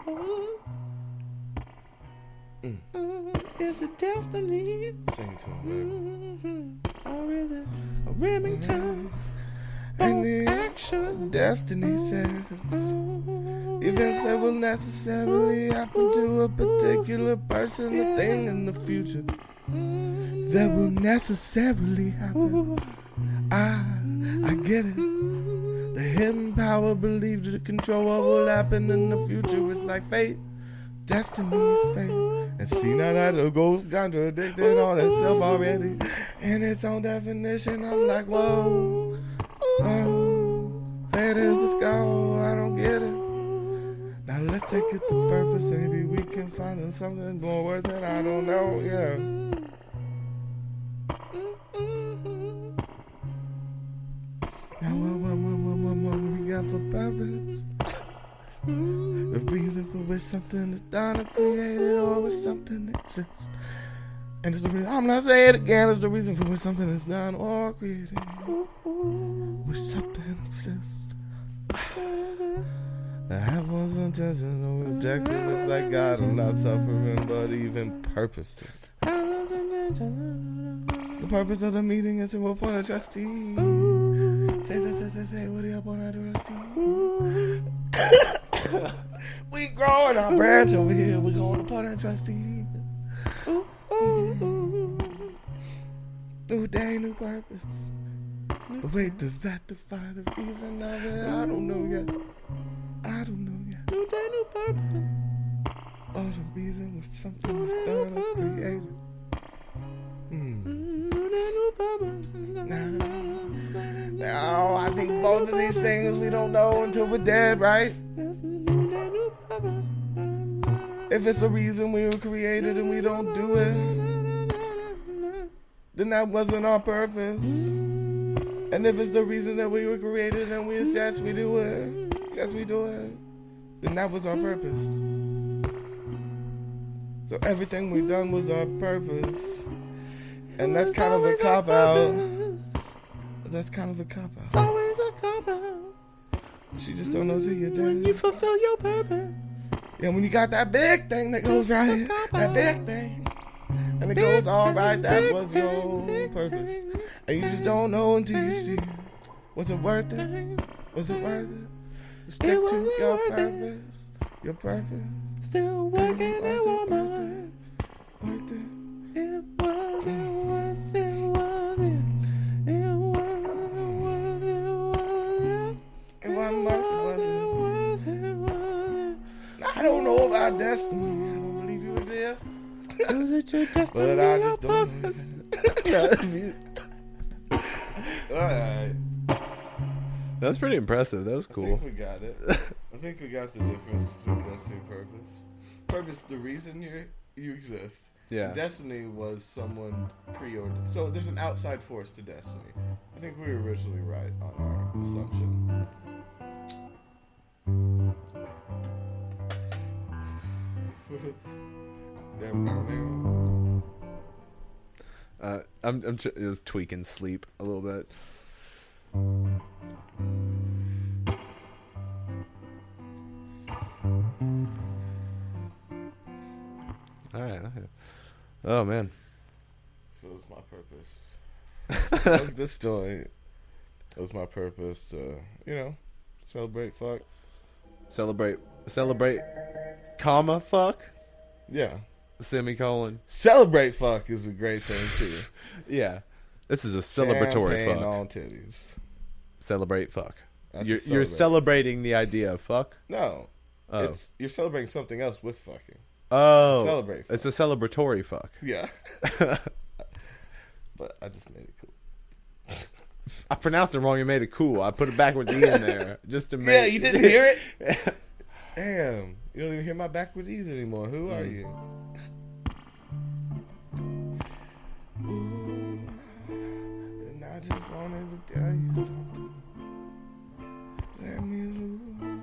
Speaker 1: Is it destiny?
Speaker 2: Sing it to him, mm-hmm.
Speaker 1: Or is it a Remington? Mm-hmm.
Speaker 2: And the
Speaker 1: action.
Speaker 2: Destiny mm-hmm. says events that will necessarily happen to a particular person, a thing in the future that will necessarily happen. I, I get it. The hidden power believed to control what will happen in the future. It's like fate destiny's fate. And see now that the ghost contradicting on itself already. In its own definition, I'm like, whoa, whoa, where did this go? I don't get it. Now let's take it to purpose. Maybe we can find something more worth it. I don't know, yeah. Now what, what, what, what, what, what we got for purpose? The reason for which something is done or created or which something exists. And it's the reason, I'm not saying it again, it's the reason for which something is done or created. Which something exists. I have one's intention, no objective. It's like God, I'm not suffering, but even purpose. The purpose of the meeting is to appoint a trustee. Say, say, say, say, say, what do you appoint a trustee? we growing our branch over here. We going to a trustee. New day, new purpose. But wait, does that define the reason of it? I don't know yet. I don't know yet. New day, new purpose. Oh, the reason was something was done or created. Now, I think both of these things we don't know until we're dead, right? If it's a reason we were created and we don't do it, then that wasn't our purpose. And if it's the reason that we were created and we yes we do it, yes we do it, then that was our purpose. So everything we done was our purpose. And that's kind of a cop out. That's kind of a cop out.
Speaker 3: It's always a cop out.
Speaker 2: She just don't know till you're
Speaker 3: When you fulfill your purpose.
Speaker 2: Yeah, when you got that big thing that goes right, that big thing, and it goes all right, that was your purpose. And you just don't know until you see. Was it worth it? Was it worth it? Stick to your
Speaker 3: worth it.
Speaker 2: purpose. Your purpose.
Speaker 3: Still working at
Speaker 2: it
Speaker 3: Walmart.
Speaker 2: Worth it.
Speaker 3: It wasn't It wasn't worth it, was it?
Speaker 2: worth it, I don't know about destiny. I don't believe you exist.
Speaker 3: Was it your destiny
Speaker 2: But I
Speaker 3: or
Speaker 2: just don't know.
Speaker 3: purpose?
Speaker 2: Alright.
Speaker 1: That was pretty impressive. That was
Speaker 2: I
Speaker 1: cool.
Speaker 2: think we got it. I think we got the difference between destiny and purpose. Purpose, the reason you you exist.
Speaker 1: Yeah.
Speaker 2: Destiny was someone preordained. So there's an outside force to destiny. I think we were originally right on our assumption. Damn, no, man.
Speaker 1: Uh, I'm I'm just tweaking sleep a little bit. All right. Oh man.
Speaker 2: So it's my purpose. This joint. It was my purpose to, you know, celebrate fuck.
Speaker 1: Celebrate. Celebrate. Comma. Fuck.
Speaker 2: Yeah.
Speaker 1: Semicolon.
Speaker 2: Celebrate fuck is a great thing too.
Speaker 1: Yeah. This is a celebratory
Speaker 2: Champagne
Speaker 1: fuck.
Speaker 2: on titties.
Speaker 1: Celebrate fuck.
Speaker 2: That's
Speaker 1: You're,
Speaker 2: a
Speaker 1: you're celebrating the idea of fuck.
Speaker 2: No,
Speaker 1: Oh.
Speaker 2: it's you're celebrating something else with fucking.
Speaker 1: oh.
Speaker 2: celebrate
Speaker 1: It's a celebratory fuck.
Speaker 2: Yeah. but I just made it cool.
Speaker 1: I pronounced it wrong. You made it cool. I put a backwards e in there just to make.
Speaker 2: Yeah, you didn't hear it. Damn, you don't even hear my backwards E's anymore. Who are you? Ooh, and I just wanted to tell you something. Let me loose.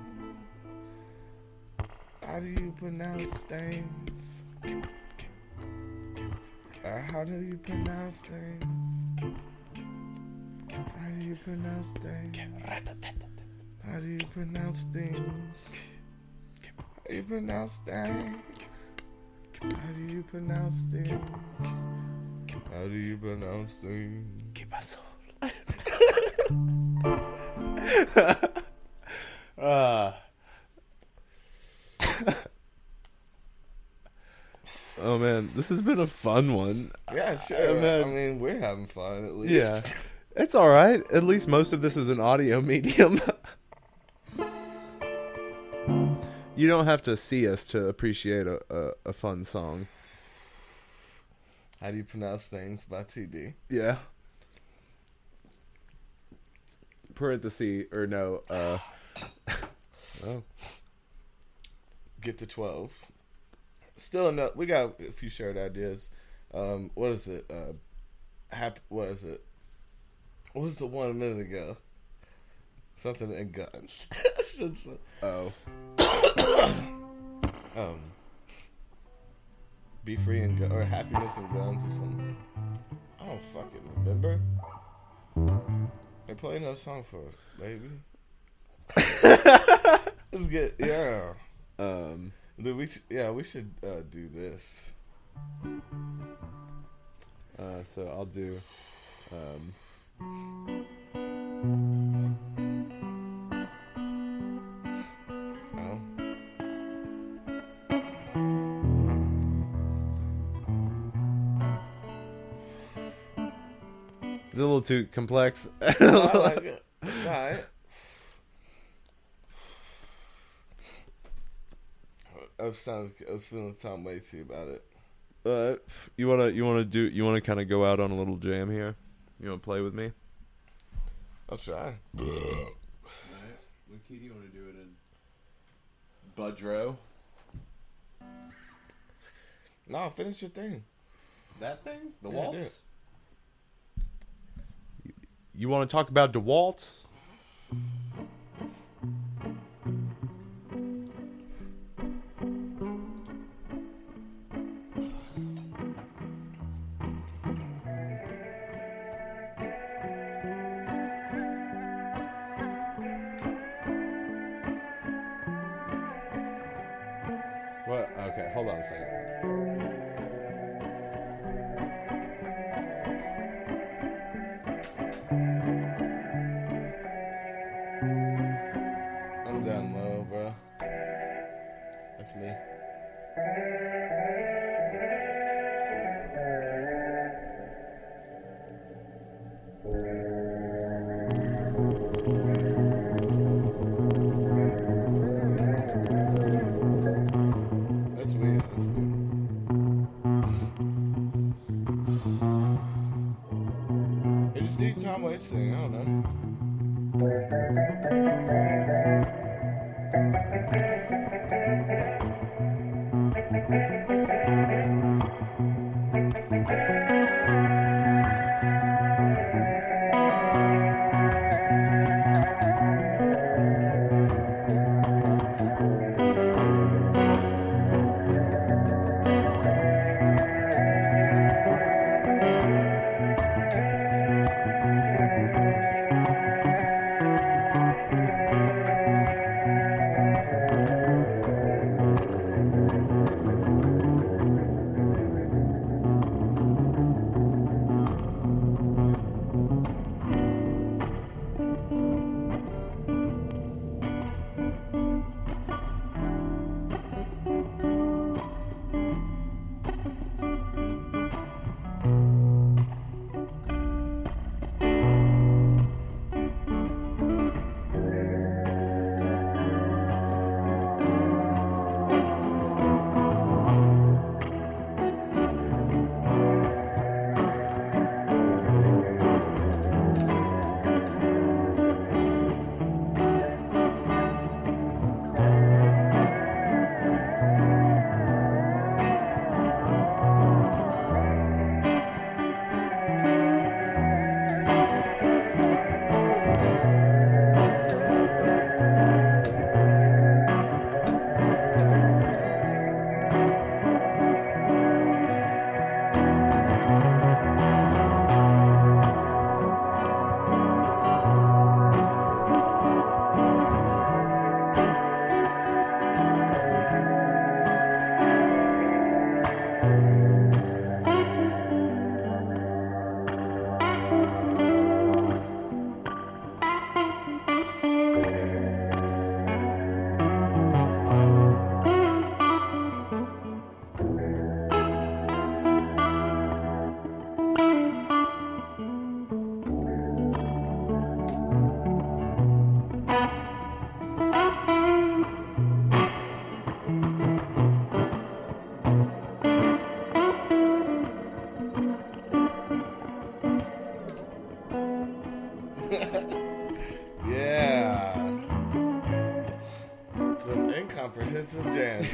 Speaker 2: How do you pronounce things? Uh, how do you pronounce things? How do you pronounce things? How do you pronounce things? How do you pronounce things? How do you pronounce things? How do you pronounce things?
Speaker 1: Uh. oh man, this has been a fun one.
Speaker 2: Yeah, sure.
Speaker 1: man.
Speaker 2: I mean, we're having fun at least.
Speaker 1: Yeah, it's all right. At least most of this is an audio medium. You don't have to see us to appreciate a, a, a fun song.
Speaker 2: How do you pronounce things by TD?
Speaker 1: Yeah. Parenthesis or no? Uh, oh,
Speaker 2: Get to twelve. Still enough. We got a few shared ideas. Um, what is it? Uh, happy. What is it? What was the one a minute ago? Something and guns.
Speaker 1: Oh,
Speaker 2: um, be free and gu- or happiness and guns or something. I don't fucking remember. They play another song for us, baby. Let's get yeah.
Speaker 1: um,
Speaker 2: Dude, we yeah we should uh, do this.
Speaker 1: uh, so I'll do. Um, it's a little too complex.
Speaker 2: I like it. It's. I was, sounds, I was feeling Tom about it.
Speaker 1: Uh, you wanna you wanna do you wanna kind of go out on a little jam here? You wanna play with me?
Speaker 2: I'll try. All right.
Speaker 1: What key do you wanna do it in? Budrow.
Speaker 2: No, finish your thing.
Speaker 1: That thing? The
Speaker 2: Yeah,
Speaker 1: waltz? You, you want to talk about the waltz? Hold on a second.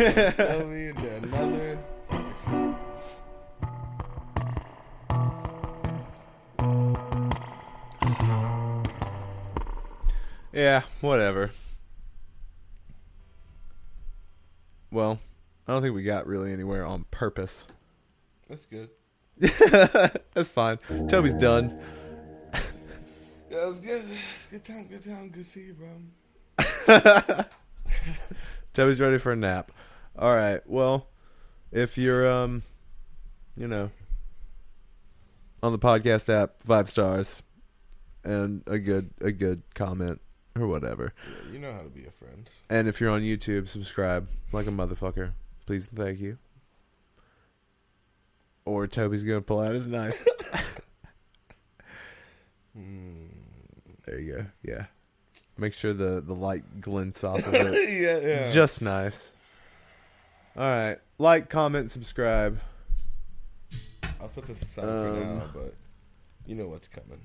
Speaker 2: Know. Toby into another section.
Speaker 1: Yeah, whatever. Well, I don't think we got really anywhere on purpose.
Speaker 2: That's good.
Speaker 1: That's fine. Toby's done.
Speaker 2: Yeah, it was good. It's good time. Good time. Good to see you, bro.
Speaker 1: Toby's ready for a nap. All right. Well, if you're um, you know, on the podcast app, five stars, and a good a good comment or whatever.
Speaker 2: Yeah, you know how to be a friend.
Speaker 1: And if you're on YouTube, subscribe like a motherfucker. Please and thank you. Or Toby's gonna pull out his knife.
Speaker 2: Hmm.
Speaker 1: There you go. Yeah. Make sure the the light glints off of it.
Speaker 2: yeah, yeah.
Speaker 1: Just nice. All right. Like, comment, subscribe.
Speaker 2: I'll put this aside for
Speaker 1: Um,
Speaker 2: now, but you know what's coming.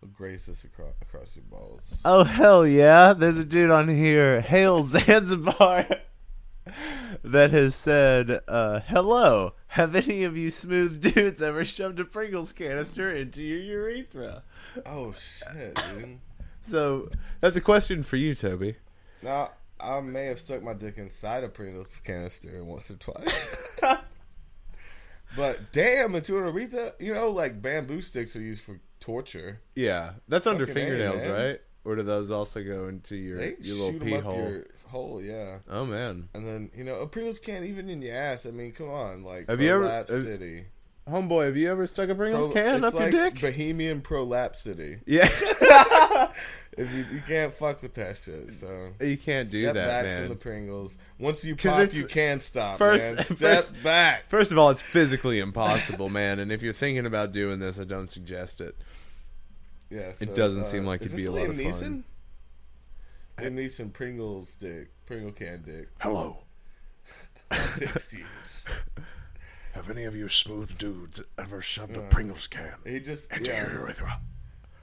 Speaker 2: We'll graze this across, across your balls.
Speaker 1: Oh hell yeah! There's a dude on here, Hail Zanzibar, that has said, uh, "Hello, have any of you smooth dudes ever shoved a Pringles canister into your urethra?"
Speaker 2: Oh shit, dude.
Speaker 1: So that's a question for you, Toby.
Speaker 2: Now I may have stuck my dick inside a Pringles canister once or twice. but damn, into an urethra, you know, like bamboo sticks are used for torture.
Speaker 1: Yeah, that's under
Speaker 2: Fucking A,
Speaker 1: fingernails,
Speaker 2: man.
Speaker 1: right? Or do those also go into your
Speaker 2: They
Speaker 1: your little
Speaker 2: shoot
Speaker 1: pee
Speaker 2: up
Speaker 1: hole?
Speaker 2: your hole, yeah.
Speaker 1: Oh man,
Speaker 2: And then you know, a Pringles can even in your ass. I mean, come on, like
Speaker 1: Have you ever-
Speaker 2: Prolapse
Speaker 1: have-
Speaker 2: City?
Speaker 1: Homeboy, have you ever stuck a Pringles
Speaker 2: Pro-
Speaker 1: can up
Speaker 2: like
Speaker 1: your dick?
Speaker 2: Bohemian Prolapse City.
Speaker 1: Yeah,
Speaker 2: If you, you can't fuck with that shit, so
Speaker 1: you can't do
Speaker 2: step
Speaker 1: that,
Speaker 2: back
Speaker 1: man.
Speaker 2: from the Pringles. Once you pop, you can't stop.
Speaker 1: first-
Speaker 2: man. Step
Speaker 1: first-
Speaker 2: back.
Speaker 1: First of all, it's physically impossible, man. And if you're thinking about doing this, I don't suggest it.
Speaker 2: Yeah,
Speaker 1: It doesn't
Speaker 2: uh,
Speaker 1: seem like it'd be a lot of
Speaker 2: Liam
Speaker 1: fun.
Speaker 2: Neeson? Liam Neeson Pringles dick, Pringle can dick.
Speaker 1: Hello.
Speaker 2: Dick's used.
Speaker 1: Have any of you smooth dudes ever shoved
Speaker 2: a mm.
Speaker 1: Pringles can
Speaker 2: He just yeah,
Speaker 1: urethra?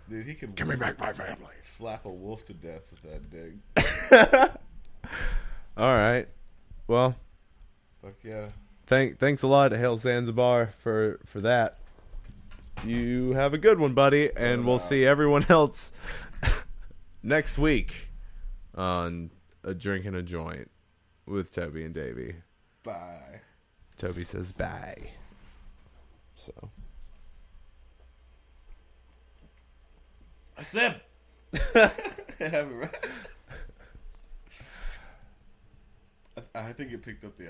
Speaker 2: dude, he could
Speaker 1: my family.
Speaker 2: slap a wolf to death with that dig.
Speaker 1: All right. Well,
Speaker 2: Fuck yeah.
Speaker 1: thank thanks a lot, Hail Zanzibar, for for that. You have a good one, buddy, and we'll see everyone else next week on a drink and a joint with Toby and Davvy.
Speaker 2: Bye.
Speaker 1: Toby says bye. So
Speaker 2: I said. I, I think it picked up the